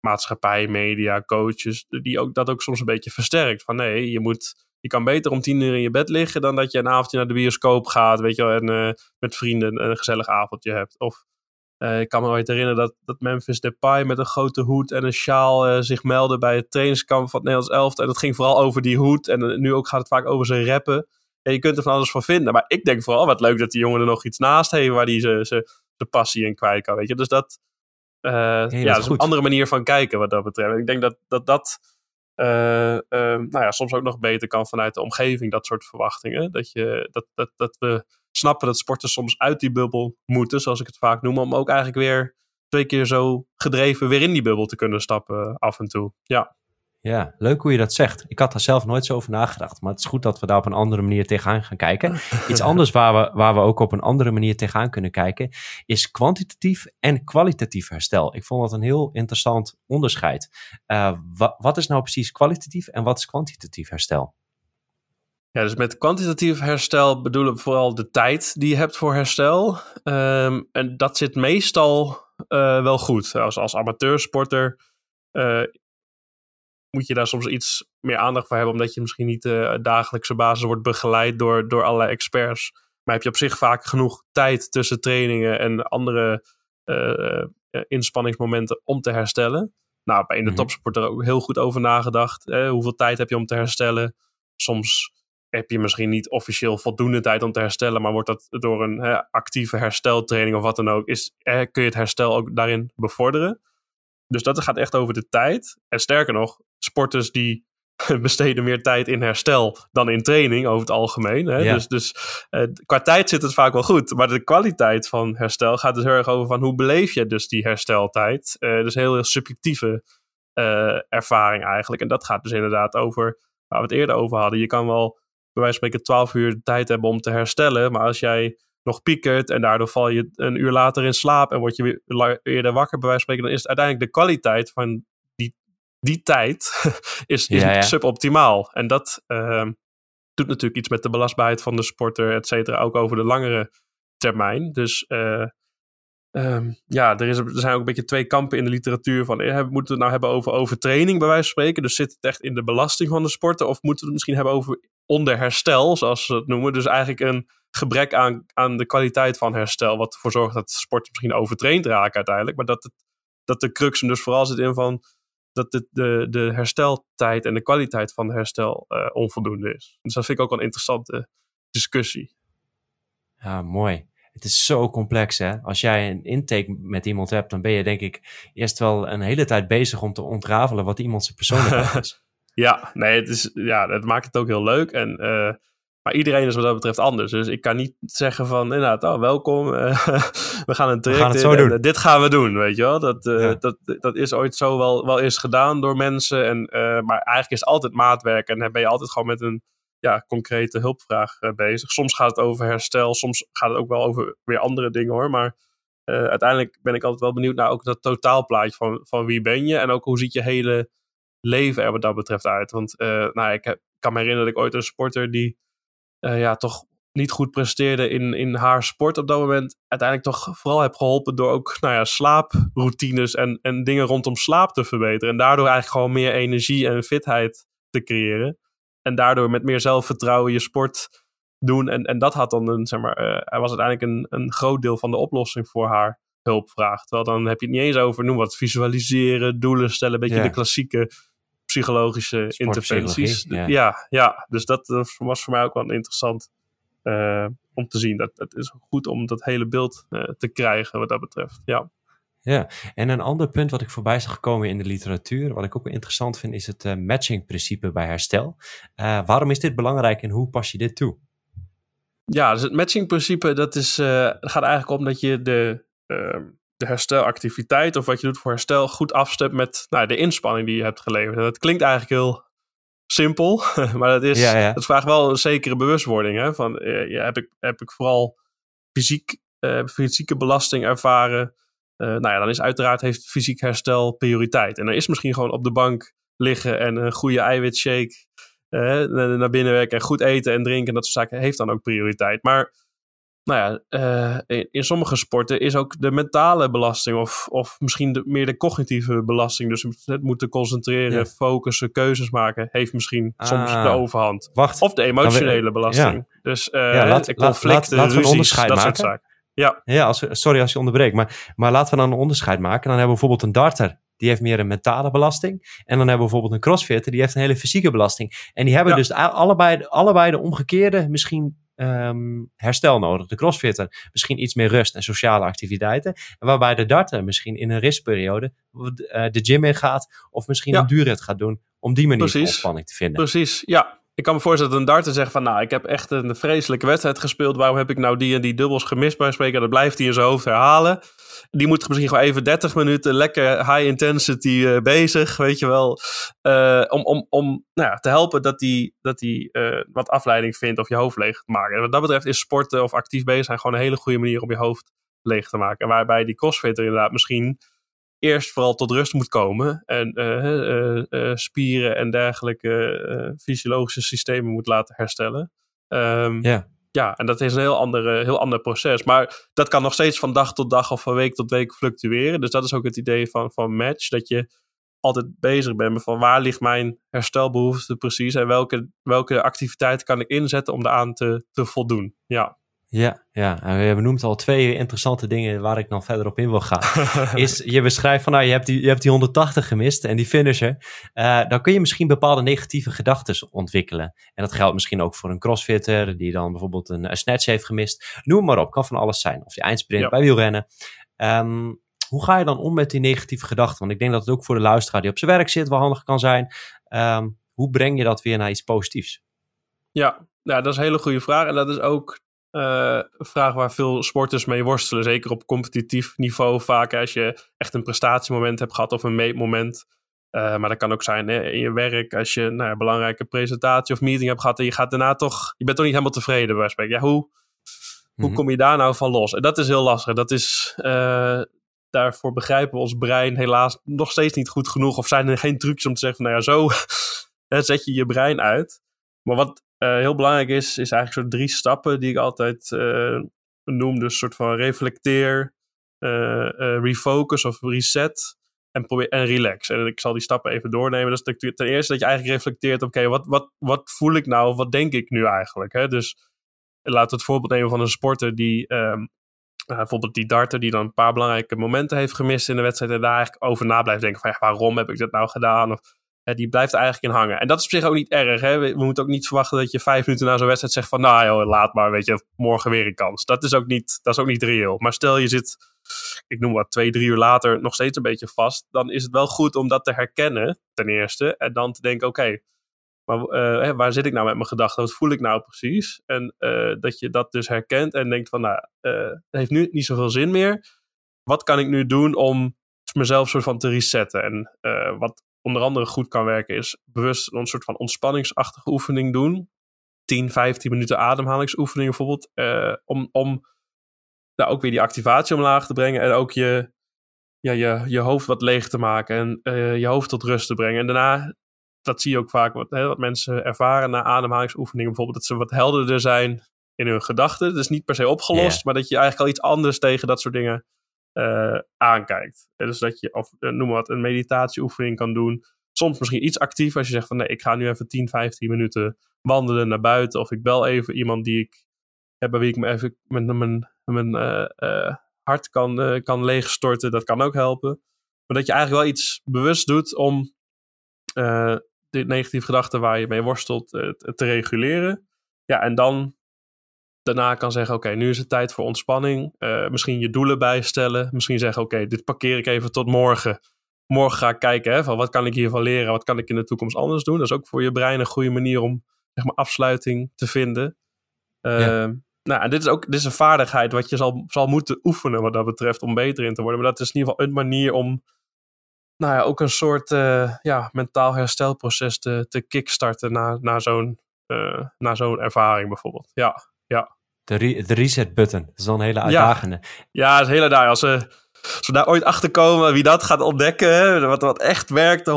Speaker 2: maatschappij, media, coaches, die ook, dat ook soms een beetje versterkt. Van nee, je moet... Je kan beter om tien uur in je bed liggen dan dat je een avondje naar de bioscoop gaat, weet je wel, en met vrienden een gezellig avondje hebt. Of eh, ik kan me ooit herinneren dat, dat Memphis Depay met een grote hoed en een sjaal eh, zich meldde bij het trainingskamp van het Nederlands elftal. En dat ging vooral over die hoed. En eh, nu ook gaat het vaak over zijn rappen. En je kunt er van alles van vinden. Maar ik denk vooral wat leuk dat die jongen er nog iets naast heeft waar hij zijn passie in kwijt kan. Weet je? Dus dat, ja,
Speaker 1: dat is
Speaker 2: dat is een andere manier van kijken wat dat betreft. Ik denk dat dat, dat nou ja, soms ook nog beter kan vanuit de omgeving, dat soort verwachtingen. Dat, je, dat, dat, dat we snappen dat sporters soms uit die bubbel moeten, zoals ik het vaak noem, om ook eigenlijk weer twee keer zo gedreven weer in die bubbel te kunnen stappen af en toe. Ja,
Speaker 1: ja, leuk hoe je dat zegt. Ik had daar zelf nooit zo over nagedacht. Maar het is goed dat we daar op een andere manier tegenaan gaan kijken. Iets anders waar we, waar we ook op een andere manier tegenaan kunnen kijken, is kwantitatief en kwalitatief herstel. Ik vond dat een heel interessant onderscheid. Eh, wa- wat is nou precies kwalitatief en wat is kwantitatief herstel?
Speaker 2: Ja, dus met kwantitatief herstel bedoelen we vooral de tijd die je hebt voor herstel. Ehm, en dat zit meestal eh, wel goed. Als, als amateursporter eh, moet je daar soms iets meer aandacht voor hebben, omdat je misschien niet eh dagelijkse basis wordt begeleid door, door allerlei experts. Maar heb je op zich vaak genoeg tijd tussen trainingen en andere inspanningsmomenten om te herstellen. Nou, bij in de
Speaker 1: Mhm.
Speaker 2: topsport er ook heel goed over nagedacht. Hè? Hoeveel tijd heb je om te herstellen? Soms heb je misschien niet officieel voldoende tijd om te herstellen, maar wordt dat door een hè, actieve hersteltraining of wat dan ook, is, kun je het herstel ook daarin bevorderen. Dus dat gaat echt over de tijd. En sterker nog, sporters die besteden meer tijd in herstel dan in training over het algemeen. Hè?
Speaker 1: Ja.
Speaker 2: Dus, dus eh, qua tijd zit het vaak wel goed. Maar de kwaliteit van herstel gaat dus heel erg over van hoe beleef je dus die hersteltijd. Dus heel, heel subjectieve eh, ervaring eigenlijk. En dat gaat dus inderdaad over waar we het eerder over hadden. Je kan wel bij wijze van spreken 12 uur de tijd hebben om te herstellen. Maar als jij nog piekert en daardoor val je een uur later in slaap en word je weer eerder wakker, bij wijze van spreken, dan is het uiteindelijk de kwaliteit van die, die tijd is, is
Speaker 1: Ja, ja.
Speaker 2: suboptimaal. En dat ehm, doet natuurlijk iets met de belastbaarheid van de sporter, et cetera, ook over de langere termijn. Dus eh, ehm, ja, er, is, er zijn ook een beetje twee kampen in de literatuur van, eh, moeten we het nou hebben over overtraining, bij wijze van spreken? Dus zit het echt in de belasting van de sporter? Of moeten we het misschien hebben over onderherstel, zoals ze het noemen? Dus eigenlijk een gebrek aan, aan de kwaliteit van herstel, wat ervoor zorgt dat sporters misschien overtraind raken uiteindelijk, maar dat, het, dat de crux dus vooral zit in van dat de, de, de hersteltijd en de kwaliteit van herstel onvoldoende is. Dus dat vind ik ook een interessante discussie.
Speaker 1: Ja, mooi. Het is zo complex, hè? Als jij een intake met iemand hebt, dan ben je denk ik eerst wel een hele tijd bezig om te ontrafelen wat iemand zijn persoonlijkheid is.
Speaker 2: ja, nee, het is, ja, dat maakt het ook heel leuk. En, uh, maar iedereen is wat dat betreft anders. Dus ik kan niet zeggen van, inderdaad, oh, welkom, uh, we gaan een traject
Speaker 1: gaan het zo doen.
Speaker 2: En, uh, dit gaan we doen, weet je wel. Dat, ja. dat, dat is ooit zo wel, wel eens gedaan door mensen. En, maar eigenlijk is het altijd maatwerk en dan ben je altijd gewoon met een ja, concrete hulpvraag uh, bezig. Soms gaat het over herstel, soms gaat het ook wel over weer andere dingen hoor. Maar uh, uiteindelijk ben ik altijd wel benieuwd naar ook dat totaalplaatje van, van wie ben je en ook hoe ziet je hele leven er wat dat betreft uit. Want uh, nou, ik heb, kan me herinneren dat ik ooit een sporter die ja, toch niet goed presteerde in, in haar sport op dat moment, uiteindelijk toch vooral heb geholpen door ook nou ja, slaaproutines en, en dingen rondom slaap te verbeteren. En daardoor eigenlijk gewoon meer energie en fitheid te creëren. En daardoor met meer zelfvertrouwen je sport doen. En, en dat had dan een, zeg maar, uh, hij was uiteindelijk een, een groot deel van de oplossing voor haar hulpvraag. Terwijl dan heb je het niet eens over, noem wat, visualiseren, doelen stellen, een beetje
Speaker 1: Ja.
Speaker 2: de klassieke psychologische interventies. Ja. Ja, dus dat eh, was voor mij ook wel interessant eh, om te zien. Dat, het is goed om dat hele beeld eh, te krijgen wat dat betreft. Ja.
Speaker 1: Ja, en een ander punt wat ik voorbij zag komen in de literatuur, wat ik ook wel interessant vind, is het uh, matching-principe bij herstel. Uh, waarom is dit belangrijk en hoe pas je dit toe?
Speaker 2: Ja, dus het matching-principe, dat is, uh, gaat eigenlijk om dat je de, ehm, de herstelactiviteit of wat je doet voor herstel goed afstemt met nou, de inspanning die je hebt geleverd. En dat klinkt eigenlijk heel simpel, maar dat, is,
Speaker 1: Ja, ja.
Speaker 2: dat vraagt wel een zekere bewustwording. Hè? Van, eh, ja, heb, ik, heb ik vooral fysiek, eh, fysieke belasting ervaren? Uh, nou ja, dan is uiteraard heeft fysiek herstel prioriteit. En dan is misschien gewoon op de bank liggen en een goede eiwitshake uh, naar binnen werken en goed eten en drinken en dat soort zaken heeft dan ook prioriteit. Maar nou ja, uh, in, in, sommige sporten is ook de mentale belasting of, of misschien de, meer de cognitieve belasting. Dus het moeten concentreren,
Speaker 1: Ja.
Speaker 2: focussen, keuzes maken, heeft misschien
Speaker 1: Ah.
Speaker 2: soms de overhand.
Speaker 1: Wacht,
Speaker 2: Of de emotionele
Speaker 1: we-
Speaker 2: belasting. Dus uh,
Speaker 1: Ja, laat-
Speaker 2: hè,
Speaker 1: laat-
Speaker 2: conflicten,
Speaker 1: laat-
Speaker 2: ruzies, dat soort zaken. Ja,
Speaker 1: Ja, als, sorry als je onderbreekt, maar, maar laten we dan een onderscheid maken. Dan hebben we bijvoorbeeld een darter, die heeft meer een mentale belasting. En dan hebben we bijvoorbeeld een crossfitter, die heeft een hele fysieke belasting. En die hebben
Speaker 2: Ja.
Speaker 1: dus allebei, allebei de omgekeerde misschien ehm, herstel nodig. De crossfitter misschien iets meer rust en sociale activiteiten. En waarbij de darter misschien in een ristperiode eh, de gym in gaat. Of misschien
Speaker 2: Ja.
Speaker 1: een duurrit gaat doen, om die manier
Speaker 2: Precies.
Speaker 1: ontspanning te vinden.
Speaker 2: Precies, ja. Ik kan me voorstellen dat een darter zegt van... nou, ik heb echt een vreselijke wedstrijd gespeeld. Waarom heb ik nou die en die dubbels gemist bij spreken? Dat blijft hij in zijn hoofd herhalen. Die moet misschien gewoon even 30 minuten lekker high intensity eh, bezig, weet je wel. Eh, om om, om nou ja, te helpen dat hij dat die, eh, wat afleiding vindt of je hoofd leeg te maken. En wat dat betreft is sporten of actief bezig zijn gewoon een hele goede manier om je hoofd leeg te maken. En waarbij die crossfitter inderdaad misschien eerst vooral tot rust moet komen. En eh, eh, eh, spieren en dergelijke fysiologische systemen moet laten herstellen. Ehm,
Speaker 1: Ja.
Speaker 2: ja, en dat is een heel ander, eh, heel ander proces. Maar dat kan nog steeds van dag tot dag of van week tot week fluctueren. Dus dat is ook het idee van, van match. Dat je altijd bezig bent met van waar ligt mijn herstelbehoefte precies. En welke, welke activiteit kan ik inzetten om daaraan te, te voldoen. Ja.
Speaker 1: Ja, ja. En we hebben noemd al twee interessante dingen waar ik dan verder op in wil gaan. is je beschrijft van nou, je hebt die, je hebt die 180 gemist en die finisher. Eh, dan kun je misschien bepaalde negatieve gedachten ontwikkelen. En dat geldt misschien ook voor een crossfitter die dan bijvoorbeeld een, een snatch heeft gemist. Noem maar op, kan van alles zijn. Of die eindsprint
Speaker 2: Ja.
Speaker 1: bij wielrennen. Ehm, hoe ga je dan om met die negatieve gedachten? Want ik denk dat het ook voor de luisteraar die op zijn werk zit wel handig kan zijn. Ehm, hoe breng je dat weer naar iets positiefs?
Speaker 2: Ja, nou, dat is een hele goede vraag. En dat is ook een vraag waar veel sporters mee worstelen. Zeker op competitief niveau. Vaak als je echt een prestatiemoment hebt gehad of een meetmoment. Eh, maar dat kan ook zijn hè, in je werk. Als je nou, een belangrijke presentatie of meeting hebt gehad. En je gaat daarna toch. Je bent toch niet helemaal tevreden bij spreken. Ja, hoe, hoe
Speaker 1: Mhm.
Speaker 2: kom je daar nou van los? En dat is heel lastig. Dat is. eh, daarvoor begrijpen we ons brein helaas nog steeds niet goed genoeg. Of zijn er geen trucs om te zeggen: van, nou ja, zo zet je je brein uit. Maar wat eh, heel belangrijk is, is eigenlijk zo drie stappen die ik altijd eh, noem. Dus soort van reflecteer, eh, refocus of reset en, probeer, en relax. En ik zal die stappen even doornemen. Dus ten eerste dat je eigenlijk reflecteert, oké, wat, wat, wat voel ik nou? Wat denk ik nu eigenlijk? Hè? Dus laten we het voorbeeld nemen van een sporter die ehm, bijvoorbeeld die darter die dan een paar belangrijke momenten heeft gemist in de wedstrijd en daar eigenlijk over na blijft denken van ja, waarom heb ik dat nou gedaan? Of, die blijft eigenlijk in hangen. En dat is op zich ook niet erg. Hè? We, moeten ook niet verwachten dat je vijf minuten na zo'n wedstrijd zegt van nou joh, laat maar, weet je, morgen weer een kans. Dat is ook niet, dat is ook niet reëel. Maar stel je zit, ik noem wat, twee, drie uur later nog steeds een beetje vast, dan is het wel goed om dat te herkennen, ten eerste. En dan te denken, oké, maar uh, waar zit ik nou met mijn gedachten? Wat voel ik nou precies? En uh, dat je dat dus herkent en denkt van, nou, uh, het heeft nu niet zoveel zin meer. Wat kan ik nu doen om mezelf soort van te resetten? En wat onder andere goed kan werken is bewust een soort van ontspanningsachtige oefening doen. 10, 15 minuten ademhalingsoefening bijvoorbeeld. om om nou, ook weer die activatie omlaag te brengen en ook je, ja, je, je hoofd wat leeg te maken en je hoofd tot rust te brengen. En daarna dat zie je ook vaak wat, hè, wat mensen ervaren na ademhalingsoefeningen. Bijvoorbeeld dat ze wat helderder zijn in hun gedachten. Dus niet per se opgelost, maar dat je eigenlijk al iets anders tegen dat soort dingen uh, aankijkt. Dus dat je, of uh, noem maar wat, een meditatieoefening kan doen. Soms misschien iets actief als je zegt van nee, ik ga nu even 10, 15 minuten wandelen naar buiten. Of ik bel even iemand die ik heb, bij wie ik me even met mijn, mijn hart kan, kan leegstorten. Dat kan ook helpen. Maar dat je eigenlijk wel iets bewust doet om de negatieve gedachten waar je mee worstelt te reguleren. Ja, en dan daarna kan zeggen: Oké, nu is het tijd voor ontspanning. Uh, misschien je doelen bijstellen. Misschien zeggen: Oké, dit parkeer ik even tot morgen. Morgen ga ik kijken hè, van wat kan ik hiervan leren, wat kan ik in de toekomst anders doen. Dat is ook voor je brein een goede manier om zeg maar, afsluiting te vinden. Uh, ja. Nou, en dit is ook dit is een vaardigheid wat je zal, zal moeten oefenen wat dat betreft om beter in te worden. Maar dat is in ieder geval een manier om nou ja, ook een soort uh, ja, mentaal herstelproces te, te kickstarten na, na zo'n uh, na zo'n ervaring bijvoorbeeld. Ja, ja.
Speaker 1: De, re de reset button, dat is wel een hele uitdagende.
Speaker 2: Ja, ja dat is heel uitdagend. Als als we daar ooit achter komen wie dat gaat ontdekken, wat, wat echt werkt,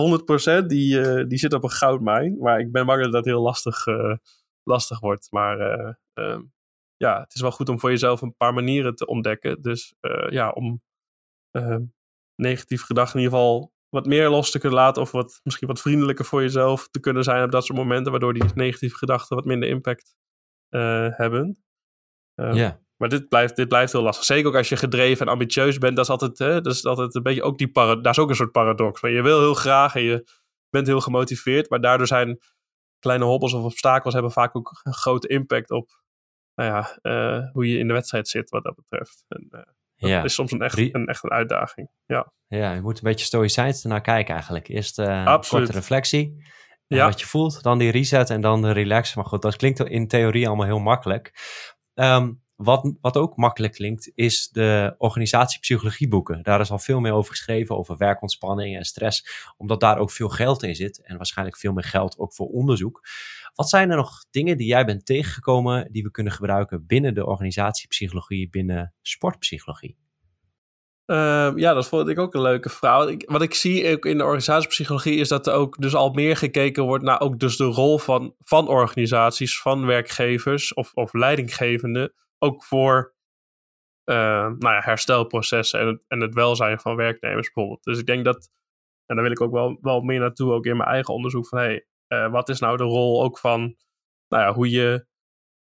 Speaker 2: 100%, die, uh, die zit op een goudmijn. Maar ik ben bang dat dat heel lastig, lastig wordt. Maar ehm, ja, het is wel goed om voor jezelf een paar manieren te ontdekken. Dus ja, om ehm, negatief gedachten in ieder geval wat meer los te kunnen laten. Of wat, misschien wat vriendelijker voor jezelf te kunnen zijn op dat soort momenten. Waardoor die negatieve gedachten wat minder impact hebben.
Speaker 1: Uh, ja.
Speaker 2: Maar dit blijft, dit blijft heel lastig. Zeker ook als je gedreven en ambitieus bent. Dat is altijd, hè, dat is altijd een beetje ook die para daar is ook een soort paradox. Van je wil heel graag en je bent heel gemotiveerd. Maar daardoor zijn kleine hobbels of obstakels hebben vaak ook een grote impact op nou ja, uh, hoe je in de wedstrijd zit wat dat betreft. En, dat ja. is soms een echt, een echt een uitdaging. Ja.
Speaker 1: ja, je moet een beetje stoïcijns ernaar kijken eigenlijk. Eerst uh, een korte reflectie. Ja. Wat je voelt, dan die reset en dan de relax. Maar goed, dat klinkt in theorie allemaal heel makkelijk. Um, wat, wat ook makkelijk klinkt, is de organisatiepsychologieboeken. Daar is al veel meer over geschreven, over werkontspanning en stress, omdat daar ook veel geld in zit en waarschijnlijk veel meer geld ook voor onderzoek. Wat zijn er nog dingen die jij bent tegengekomen die we kunnen gebruiken binnen de organisatiepsychologie, binnen sportpsychologie?
Speaker 2: Uh, ja, dat vond ik ook een leuke vraag. Wat ik zie ook in de organisatiepsychologie is dat er ook dus al meer gekeken wordt naar ook dus de rol van, van organisaties, van werkgevers of, of leidinggevenden, ook voor uh, nou ja, herstelprocessen en het, en het welzijn van werknemers bijvoorbeeld. Dus ik denk dat, en daar wil ik ook wel, wel meer naartoe, ook in mijn eigen onderzoek, van hey, uh, wat is nou de rol ook van nou ja, hoe je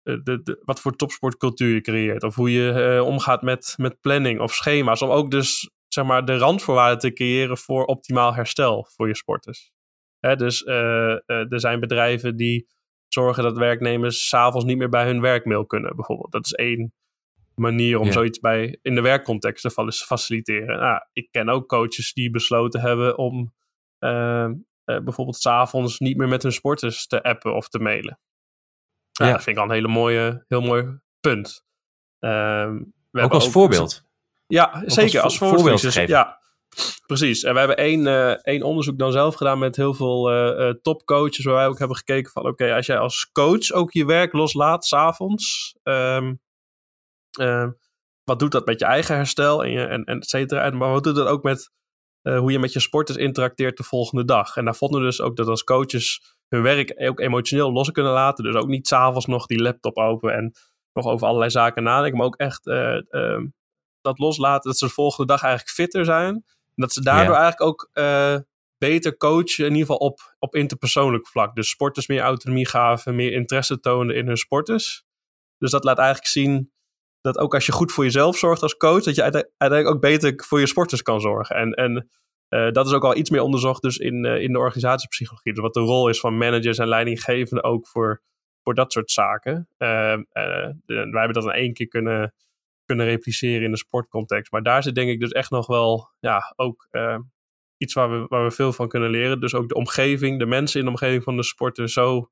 Speaker 2: de, de, wat voor topsportcultuur je creëert. Of hoe je uh, omgaat met, met planning of schema's. Om ook dus zeg maar, de randvoorwaarden te creëren voor optimaal herstel voor je sporters. Hè, dus uh, uh, er zijn bedrijven die zorgen dat werknemers s'avonds niet meer bij hun werkmail kunnen, bijvoorbeeld. Dat is één manier om ja. zoiets bij, in de werkcontext te faciliteren. Nou, ik ken ook coaches die besloten hebben om bijvoorbeeld s'avonds niet meer met hun sporters te appen of te mailen. Ja, ja. Dat vind ik al een hele mooie, heel mooi punt.
Speaker 1: Uh, we ook als ook, voorbeeld.
Speaker 2: Ja, ook zeker als, als voorbeeld. Dus, ja, precies. En we hebben één, uh, één onderzoek dan zelf gedaan met heel veel uh, topcoaches, waar wij ook hebben gekeken van, oké, okay, als jij als coach ook je werk loslaat s'avonds, um, um, wat doet dat met je eigen herstel en, je, en, en et cetera. En, maar wat doet dat ook met uh, hoe je met je sporters interacteert de volgende dag. En daar vonden we dus ook dat als coaches hun werk ook emotioneel los kunnen laten. Dus ook niet s'avonds nog die laptop open en nog over allerlei zaken nadenken. Maar ook echt uh, uh, dat loslaten. Dat ze de volgende dag eigenlijk fitter zijn. En dat ze daardoor eigenlijk ook uh, beter coachen. In ieder geval op, op interpersoonlijk vlak. Dus sporters meer autonomie gaven, meer interesse toonden in hun sporters. Dus dat laat eigenlijk zien dat ook als je goed voor jezelf zorgt als coach, dat je uiteindelijk ook beter voor je sporters kan zorgen. En, en uh, dat is ook al iets meer onderzocht dus in, uh, in de organisatiepsychologie. Dus wat de rol is van managers en leidinggevenden ook voor, voor dat soort zaken. Uh, wij hebben dat in één keer kunnen, kunnen repliceren in de sportcontext. Maar daar zit denk ik dus echt nog wel ja, ook iets waar we, waar we veel van kunnen leren. Dus ook de omgeving, de mensen in de omgeving van de sporter zo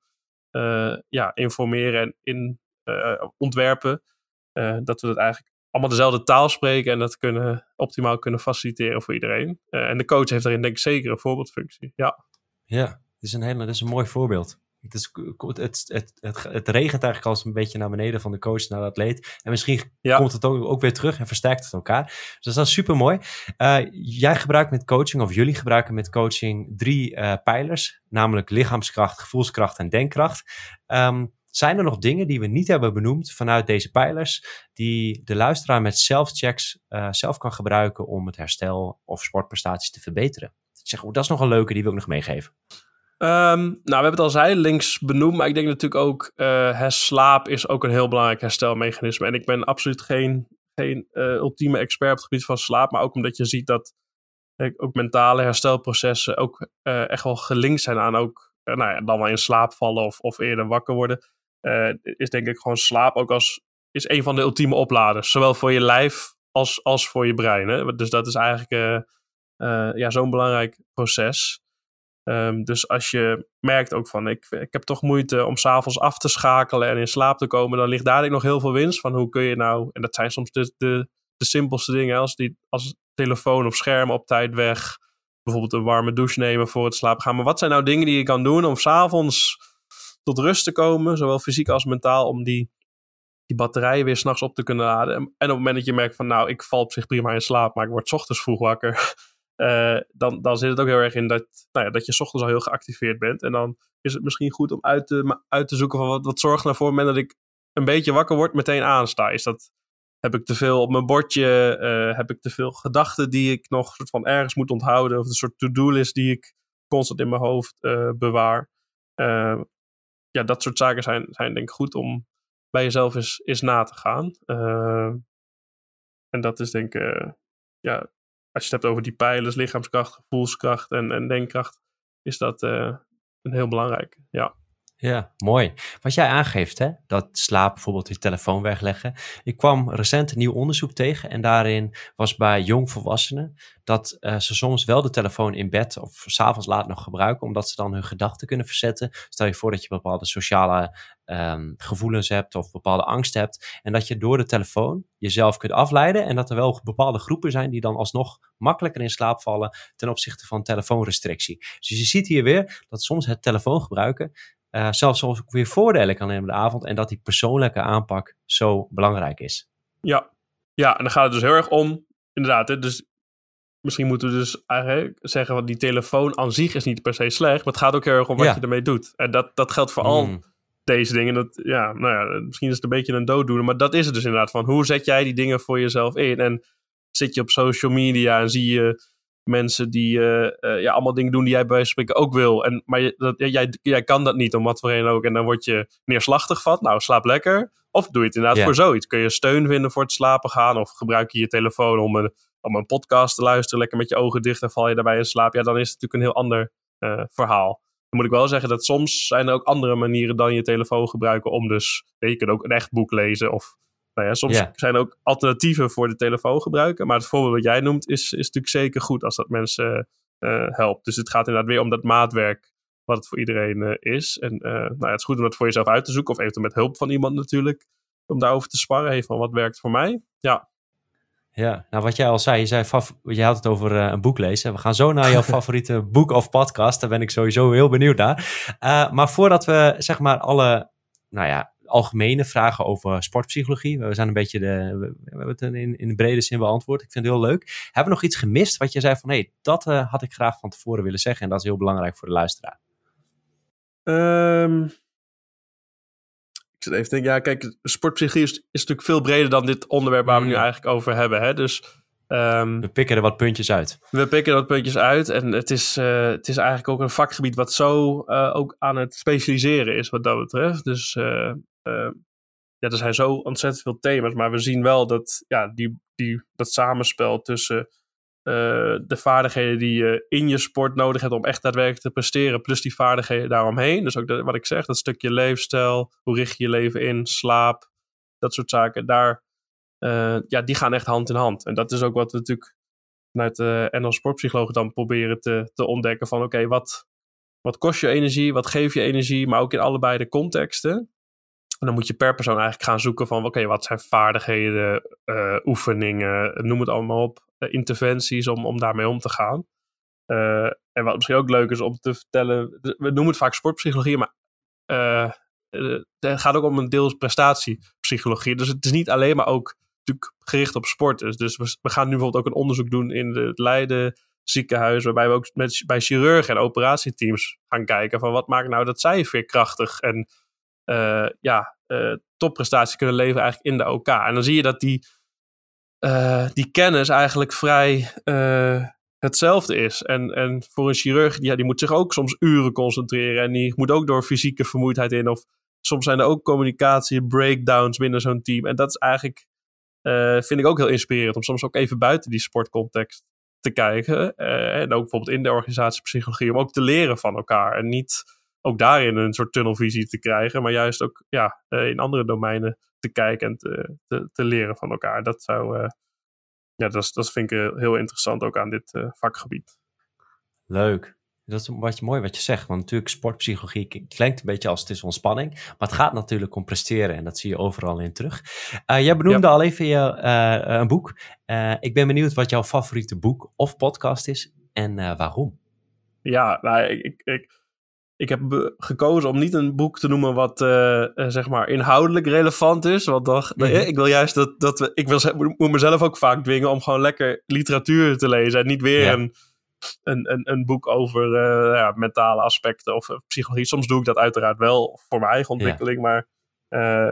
Speaker 2: ja, informeren en in, ontwerpen. dat we dat eigenlijk allemaal dezelfde taal spreken en dat kunnen optimaal kunnen faciliteren voor iedereen. Uh, en de coach heeft daarin denk ik zeker een voorbeeldfunctie. Ja,
Speaker 1: ja het is een, hele, dat is een mooi voorbeeld. Het, is, het, het, het, het, regent eigenlijk als een beetje naar beneden van de coach naar de atleet. En misschien komt het ook, ook, weer terug en versterkt het elkaar. Dus dat is super mooi. Uh, jij gebruikt met coaching, of jullie gebruiken met coaching drie uh, pijlers, namelijk lichaamskracht, gevoelskracht en denkkracht. Um, zijn er nog dingen die we niet hebben benoemd vanuit deze pijlers, die de luisteraar met self-checks uh, zelf kan gebruiken om het herstel of sportprestaties te verbeteren? Zeg, oh, dat is nog een leuke, die wil ik nog meegeven.
Speaker 2: Um, nou, we hebben het al zei, links benoemd, maar ik denk natuurlijk ook, uh, slaap is ook een heel belangrijk herstelmechanisme. En ik ben absoluut geen, geen uh, ultieme expert op het gebied van slaap, maar ook omdat je ziet dat ook mentale herstelprocessen ook echt wel gelinkt zijn aan ook, nou ja, dan wel in slaap vallen of, of eerder wakker worden. Uh, is denk ik gewoon slaap ook als is een van de ultieme opladers. Zowel voor je lijf als, als voor je brein. Hè? Dus dat is eigenlijk uh, uh, ja, zo'n belangrijk proces. Um, dus als je merkt ook van ik, ik heb toch moeite om s'avonds af te schakelen en in slaap te komen, dan ligt daar nog heel veel winst van hoe kun je nou, en dat zijn soms de, de, de simpelste dingen als, die, als telefoon of scherm op tijd weg, bijvoorbeeld een warme douche nemen voor het slapen gaan. Maar wat zijn nou dingen die je kan doen om s'avonds tot rust te komen, zowel fysiek als mentaal, om die, die batterijen weer s'nachts op te kunnen laden. En, op het moment dat je merkt van, nou, ik val op zich prima in slaap, maar ik word ochtends vroeg wakker, uh, dan, dan zit het ook heel erg in dat, nou ja, dat je ochtends al heel geactiveerd bent. En dan is het misschien goed om uit te, uit te zoeken van wat, wat zorgt ervoor op het moment dat ik een beetje wakker word, meteen aansta. Is dat, heb ik te veel op mijn bordje? Uh, heb ik te veel gedachten die ik nog soort van ergens moet onthouden? Of een soort to-do-list die ik constant in mijn hoofd uh, bewaar? Ja, dat soort zaken zijn, zijn denk ik goed om bij jezelf eens, eens na te gaan. Uh, en dat is denk ik, uh, ja, als je het hebt over die pijlers, lichaamskracht, gevoelskracht en, en denkkracht, is dat uh, een heel belangrijk. Ja.
Speaker 1: Ja, mooi. Wat jij aangeeft, hè, dat slaap bijvoorbeeld je telefoon wegleggen. Ik kwam recent een nieuw onderzoek tegen en daarin was bij jongvolwassenen dat uh, ze soms wel de telefoon in bed of s'avonds laat nog gebruiken, omdat ze dan hun gedachten kunnen verzetten. Stel je voor dat je bepaalde sociale um, gevoelens hebt of bepaalde angst hebt en dat je door de telefoon jezelf kunt afleiden en dat er wel bepaalde groepen zijn die dan alsnog makkelijker in slaap vallen ten opzichte van telefoonrestrictie. Dus je ziet hier weer dat soms het telefoon gebruiken uh, zelfs ook weer voordelen kan nemen de avond. En dat die persoonlijke aanpak zo belangrijk is.
Speaker 2: Ja, ja en dan gaat het dus heel erg om, inderdaad. Hè, dus misschien moeten we dus eigenlijk zeggen, dat die telefoon aan zich is niet per se slecht. Maar het gaat ook heel erg om wat je ermee doet. En dat, dat geldt voor al mm. deze dingen. Dat, ja, nou ja, misschien is het een beetje een dooddoener. Maar dat is het dus inderdaad van. Hoe zet jij die dingen voor jezelf in? En zit je op social media en zie je mensen die uh, uh, ja, allemaal dingen doen die jij bij spreken ook wil. En, maar je, dat, jij, jij kan dat niet, om wat voor reden ook. En dan word je neerslachtig van. Nou, slaap lekker. Of doe je het inderdaad voor zoiets. Kun je steun vinden voor het slapen gaan. Of gebruik je je telefoon om een, om een podcast te luisteren. Lekker met je ogen dicht en val je daarbij in slaap. Ja, dan is het natuurlijk een heel ander uh, verhaal. Dan moet ik wel zeggen dat soms zijn er ook andere manieren dan je telefoon gebruiken om dus... Je kunt ook een echt boek lezen of nou ja, soms zijn er ook alternatieven voor de telefoon gebruiken. Maar het voorbeeld wat jij noemt is, is natuurlijk zeker goed als dat mensen uh, helpt. Dus het gaat inderdaad weer om dat maatwerk wat het voor iedereen uh, is. En uh, nou ja, het is goed om dat voor jezelf uit te zoeken. Of eventueel met hulp van iemand natuurlijk. Om daarover te sparren. Hey, van wat werkt voor mij? Ja.
Speaker 1: Ja, nou wat jij al zei, je, zei, je had het over een boek lezen. We gaan zo naar jouw favoriete boek of podcast. Daar ben ik sowieso heel benieuwd naar. maar voordat we zeg maar alle nou ja, algemene vragen over sportpsychologie. We zijn een beetje de, we, hebben het in, in de brede zin beantwoord. Ik vind het heel leuk. Hebben we nog iets gemist wat je zei van, hé, hey, dat uh, had ik graag van tevoren willen zeggen en dat is heel belangrijk voor de luisteraar?
Speaker 2: Um, ik zit even te denken, ja, kijk, sportpsychologie is, is, natuurlijk veel breder dan dit onderwerp waar we nu mm. eigenlijk over hebben. Hè? Dus
Speaker 1: Um, we pikken er wat puntjes uit.
Speaker 2: We pikken er wat puntjes uit. En het is, uh, het is eigenlijk ook een vakgebied wat zo uh, ook aan het specialiseren is wat dat betreft. Dus uh, ja, er zijn zo ontzettend veel thema's, maar we zien wel dat ja, die, die, dat samenspel tussen uh, de vaardigheden die je in je sport nodig hebt om echt daadwerkelijk te presteren, plus die vaardigheden daaromheen. Dus ook wat ik zeg, dat stukje leefstijl, hoe richt je je leven in, slaap, dat soort zaken, daar, uh, ja, die gaan echt hand in hand. En dat is ook wat we natuurlijk vanuit de NL Sportpsychologen dan proberen te, te ontdekken van oké, wat, wat kost je energie, wat geeft je energie, maar ook in allebei de contexten. En dan moet je per persoon eigenlijk gaan zoeken van oké, wat zijn vaardigheden, uh, oefeningen, noem het allemaal op. Eh, interventies om, om daarmee om te gaan. Eh, en wat misschien ook leuk is om te vertellen, we noemen het vaak sportpsychologie, maar het gaat ook om een deels prestatiepsychologie. Dus het is niet alleen maar ook natuurlijk gericht op sporters. Dus we, we gaan nu bijvoorbeeld ook een onderzoek doen in het Leiden ziekenhuis, waarbij we ook met, bij chirurgen en operatieteams gaan kijken van wat maakt nou dat zij veerkrachtig en uh, ja, uh, topprestaties kunnen leveren eigenlijk in de OK. En dan zie je dat die uh, die kennis eigenlijk vrij hetzelfde is. En, en voor een chirurg, ja, die moet zich ook soms uren concentreren. En die moet ook door fysieke vermoeidheid in. Of soms zijn er ook communicatie, breakdowns binnen zo'n team. En dat is eigenlijk, vind ik ook heel inspirerend. Om soms ook even buiten die sportcontext te kijken. en ook bijvoorbeeld in de organisatiepsychologie. Om ook te leren van elkaar. En niet ook daarin een soort tunnelvisie te krijgen. Maar juist ook ja, in andere domeinen te kijken en te, te, te leren van elkaar. Dat zou, uh, ja, dat, dat vind ik uh, heel interessant ook aan dit uh, vakgebied.
Speaker 1: Leuk. Dat is wat je, mooi wat je zegt. Want natuurlijk, sportpsychologie klinkt een beetje als het is ontspanning. Maar het gaat natuurlijk om presteren. En dat zie je overal in terug. jij benoemde ja. al even je, een boek. ik ben benieuwd wat jouw favoriete boek of podcast is. En waarom?
Speaker 2: Ja, nou, ik, ik, ik heb gekozen om niet een boek te noemen wat uh, zeg maar inhoudelijk relevant is. Want dan, mm -hmm. ik wil juist dat, dat we, ik wil, moet mezelf ook vaak dwingen om gewoon lekker literatuur te lezen. En niet weer ja. een, een, een, een, boek over uh, ja, mentale aspecten of psychologie. Soms doe ik dat uiteraard wel voor mijn eigen ontwikkeling. Ja. Maar uh,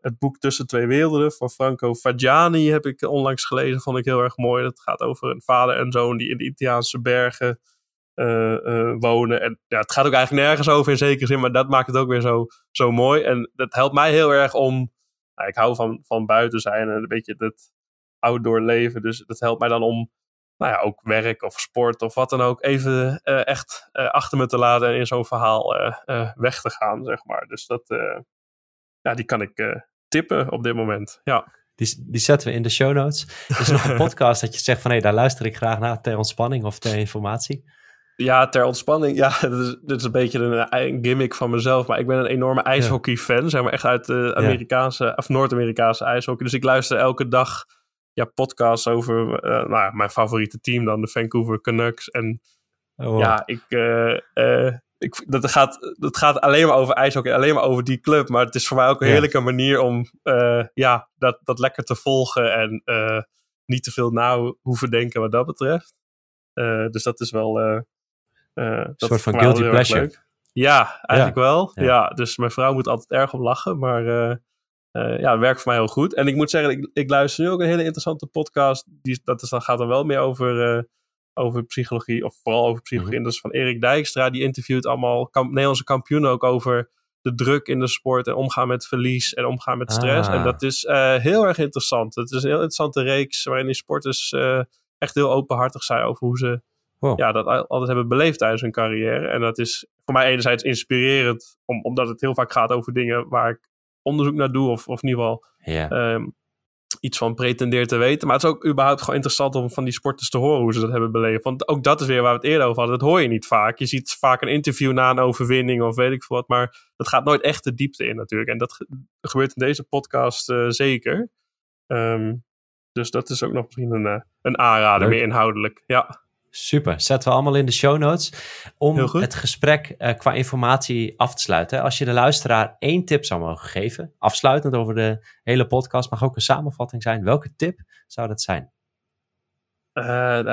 Speaker 2: het boek Tussen Twee Werelden van Franco Fagiani heb ik onlangs gelezen. Vond ik heel erg mooi. Dat gaat over een vader en zoon die in de Italiaanse bergen wonen. En ja, het gaat ook eigenlijk nergens over in zekere zin, maar dat maakt het ook weer zo, zo mooi. En dat helpt mij heel erg om. Nou, ik hou van, van buiten zijn en een beetje het outdoor leven. Dus dat helpt mij dan om, nou ja, ook werk of sport of wat dan ook, even uh, echt achter me te laten en in zo'n verhaal weg te gaan, zeg maar. Dus dat, ja, die kan ik tippen op dit moment. Ja.
Speaker 1: Die, die zetten we in de show notes. Is er nog een podcast dat je zegt van hé, hey, daar luister ik graag naar ter ontspanning of ter informatie?
Speaker 2: Ja, ter ontspanning. Ja, dat is, een beetje een, een, gimmick van mezelf. Maar ik ben een enorme ijshockey-fan. Zeg maar echt uit de Amerikaanse of Noord-Amerikaanse ijshockey. Dus ik luister elke dag ja, podcasts over uh, nou, mijn favoriete team dan, de Vancouver Canucks. En oh, wow. ja, ik, uh, uh, ik, dat, gaat, dat gaat alleen maar over ijshockey, alleen maar over die club. Maar het is voor mij ook een ja. heerlijke manier om ja, dat, dat lekker te volgen. En niet te veel na hoeven denken wat dat betreft. dus dat is wel
Speaker 1: een soort van guilty pleasure.
Speaker 2: Ja, eigenlijk ja. wel. Ja. dus mijn vrouw moet altijd erg om lachen, maar uh, uh, ja, het werkt voor mij heel goed. En ik moet zeggen, ik, ik luister nu ook een hele interessante podcast. Die, dat is, dan gaat dan wel meer over, over psychologie, of vooral over psychologie. Mm -hmm. Dat is van Erik Dijkstra, die interviewt allemaal kamp Nederlandse kampioenen ook over de druk in de sport en omgaan met verlies en omgaan met stress. Ah. En dat is heel erg interessant. Het is een heel interessante reeks waarin die sporters echt heel openhartig zijn over hoe ze wow. ja, dat altijd hebben beleefd tijdens hun carrière. En dat is voor mij enerzijds inspirerend, om, omdat het heel vaak gaat over dingen waar ik onderzoek naar doe, of, of in ieder geval yeah. um, iets van pretendeer te weten. Maar het is ook überhaupt gewoon interessant om van die sporters te horen hoe ze dat hebben beleefd. Want ook dat is weer waar we het eerder over hadden. Dat hoor je niet vaak. Je ziet vaak een interview na een overwinning of weet ik veel wat. Maar dat gaat nooit echt de diepte in natuurlijk. En dat gebeurt in deze podcast uh, zeker. Um, dus dat is ook nog misschien een, uh, een aanrader, Leuk. meer inhoudelijk. Ja.
Speaker 1: Super, zetten we allemaal in de show notes. Om het gesprek uh, qua informatie af te sluiten. Als je de luisteraar één tip zou mogen geven, afsluitend over de hele podcast, mag ook een samenvatting zijn. Welke tip zou dat zijn?
Speaker 2: Uh,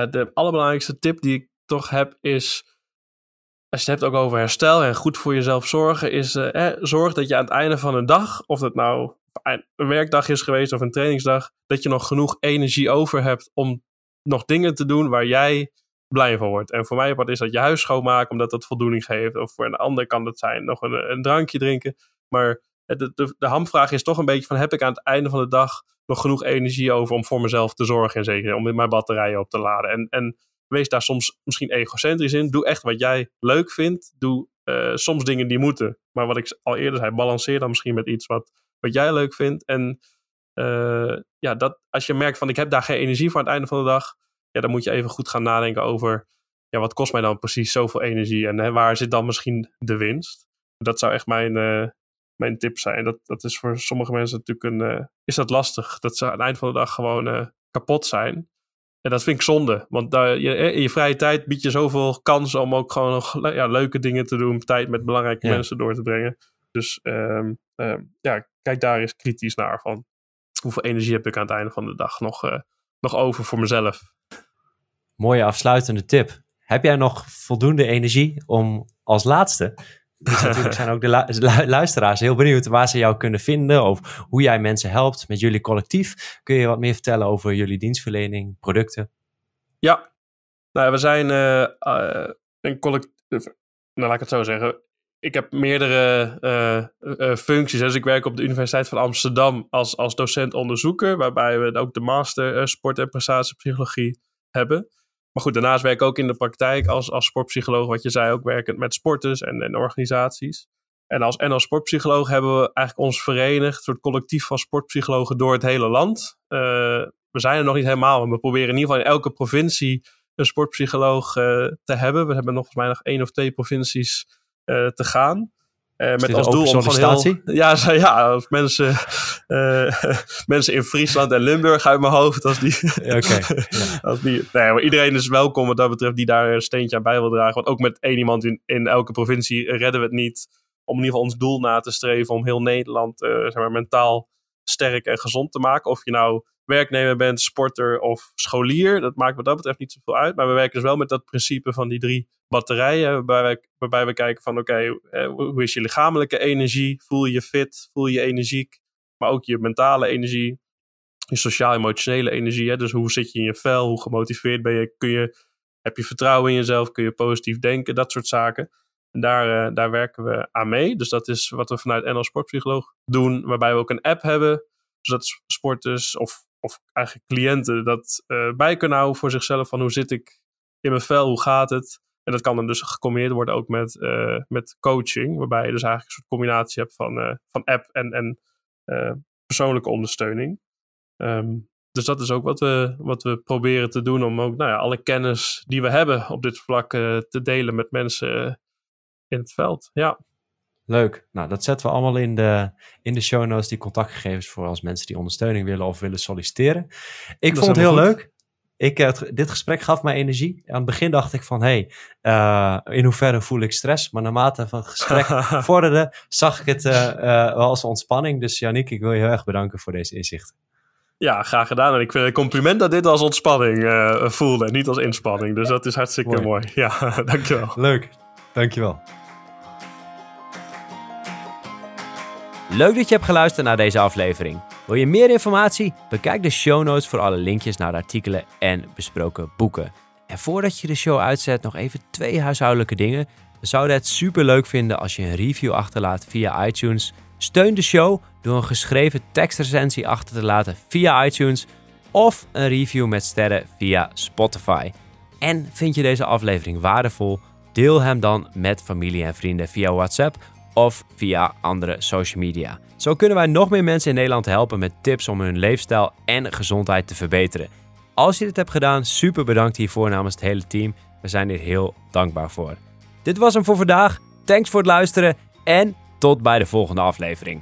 Speaker 2: de allerbelangrijkste tip die ik toch heb is, als je het hebt ook over herstel en goed voor jezelf zorgen, is uh, eh, zorg dat je aan het einde van een dag, of dat nou een werkdag is geweest of een trainingsdag, dat je nog genoeg energie over hebt om nog dingen te doen waar jij blij van wordt. En voor mij wat is dat je huis schoonmaken, omdat dat voldoening geeft. Of voor een ander kan dat zijn nog een, een drankje drinken. Maar de, de, de hamvraag is toch een beetje van, heb ik aan het einde van de dag nog genoeg energie over om voor mezelf te zorgen en zeker om mijn batterijen op te laden. En, en wees daar soms misschien egocentrisch in. Doe echt wat jij leuk vindt. Doe uh, soms dingen die moeten. Maar wat ik al eerder zei, balanceer dan misschien met iets wat, wat jij leuk vindt. En uh, ja, dat, als je merkt van ik heb daar geen energie voor aan het einde van de dag. Ja, dan moet je even goed gaan nadenken over ja, wat kost mij dan precies zoveel energie en hè, waar zit dan misschien de winst? Dat zou echt mijn, uh, mijn tip zijn. Dat, dat is voor sommige mensen natuurlijk een, uh, is dat lastig. Dat ze aan het eind van de dag gewoon uh, kapot zijn. En dat vind ik zonde. Want daar, je, in je vrije tijd bied je zoveel kansen om ook gewoon nog ja, leuke dingen te doen. Tijd met belangrijke ja. mensen door te brengen. Dus um, um, ja, kijk daar eens kritisch naar. Van hoeveel energie heb ik aan het einde van de dag nog, nog over voor mezelf.
Speaker 1: Mooie afsluitende tip. Heb jij nog voldoende energie om als laatste dus natuurlijk zijn ook de lu luisteraars heel benieuwd waar ze jou kunnen vinden of hoe jij mensen helpt met jullie collectief. Kun je wat meer vertellen over jullie dienstverlening, producten?
Speaker 2: Ja, nou, we zijn uh, uh, een collectief. Nou, laat ik het zo zeggen. Ik heb meerdere uh, functies. Dus ik werk op de Universiteit van Amsterdam als, als docent-onderzoeker, waarbij we ook de master sport- en prestatiepsychologie hebben. Maar goed, daarnaast werk ik ook in de praktijk als, als sportpsycholoog, wat je zei, ook werkend met sporters en, en organisaties. En als, sportpsycholoog hebben we eigenlijk ons verenigd, een soort collectief van sportpsychologen door het hele land. We zijn er nog niet helemaal, maar we proberen in ieder geval in elke provincie een sportpsycholoog te hebben. We hebben nog volgens mij nog één of twee provincies te gaan.
Speaker 1: Uh, met als doel om van heel,
Speaker 2: ja, ja, als mensen, uh, mensen in Friesland en Limburg uit mijn hoofd, als die, okay, ja. als die nee, maar iedereen is welkom wat dat betreft die daar een steentje aan bij wil dragen. Want ook met één iemand in, in elke provincie redden we het niet om in ieder geval ons doel na te streven om heel Nederland uh, zeg maar, mentaal sterk en gezond te maken. Of je nou werknemer bent, sporter of scholier. Dat maakt wat dat betreft niet zoveel uit. Maar we werken dus wel met dat principe van die drie batterijen. Waarbij we, waarbij we kijken van oké, okay, hoe is je lichamelijke energie? Voel je je fit? Voel je energiek? Maar ook je mentale energie. Je sociaal-emotionele energie. Hè? Dus hoe zit je in je vel? Hoe gemotiveerd ben je? Kun je? Heb je vertrouwen in jezelf? Kun je positief denken? Dat soort zaken. En daar, uh, daar werken we aan mee. Dus dat is wat we vanuit NL Sportpsycholoog doen. Waarbij we ook een app hebben. Zodat sporters of of eigenlijk cliënten dat uh, bij kunnen houden voor zichzelf. Van hoe zit ik in mijn vel, hoe gaat het? En dat kan dan dus gecombineerd worden ook met, uh, met coaching. Waarbij je dus eigenlijk een soort combinatie hebt van, uh, van app en, en persoonlijke ondersteuning. Um, dus dat is ook wat we, wat we proberen te doen om ook nou ja, alle kennis die we hebben op dit vlak te delen met mensen in het veld. Ja.
Speaker 1: Leuk. Nou, dat zetten we allemaal in de, in de show notes, die contactgegevens voor als mensen die ondersteuning willen of willen solliciteren. Ik vond het heel goed. leuk. Ik, uh, dit gesprek gaf mij energie. Aan het begin dacht ik van, hé, hey, uh, in hoeverre voel ik stress? Maar naarmate van het gesprek vorderde, zag ik het uh, wel als ontspanning. Dus Janiek, ik wil je heel erg bedanken voor deze inzichten.
Speaker 2: Ja, graag gedaan. En ik vind het compliment dat dit als ontspanning voelde en niet als inspanning. Dus dat is hartstikke mooi. mooi. Ja, dankjewel.
Speaker 1: Leuk, dankjewel. Leuk dat je hebt geluisterd naar deze aflevering. Wil je meer informatie? Bekijk de show notes voor alle linkjes naar de artikelen en besproken boeken. En voordat je de show uitzet, nog even twee huishoudelijke dingen. We zouden het super leuk vinden als je een review achterlaat via iTunes. Steun de show door een geschreven tekstrecensie achter te laten via iTunes of een review met sterren via Spotify. En vind je deze aflevering waardevol? Deel hem dan met familie en vrienden via WhatsApp of via andere social media. Zo kunnen wij nog meer mensen in Nederland helpen met tips om hun leefstijl en gezondheid te verbeteren. Als je dit hebt gedaan, super bedankt hiervoor namens het hele team. We zijn hier heel dankbaar voor. Dit was hem voor vandaag. Thanks voor het luisteren en tot bij de volgende aflevering.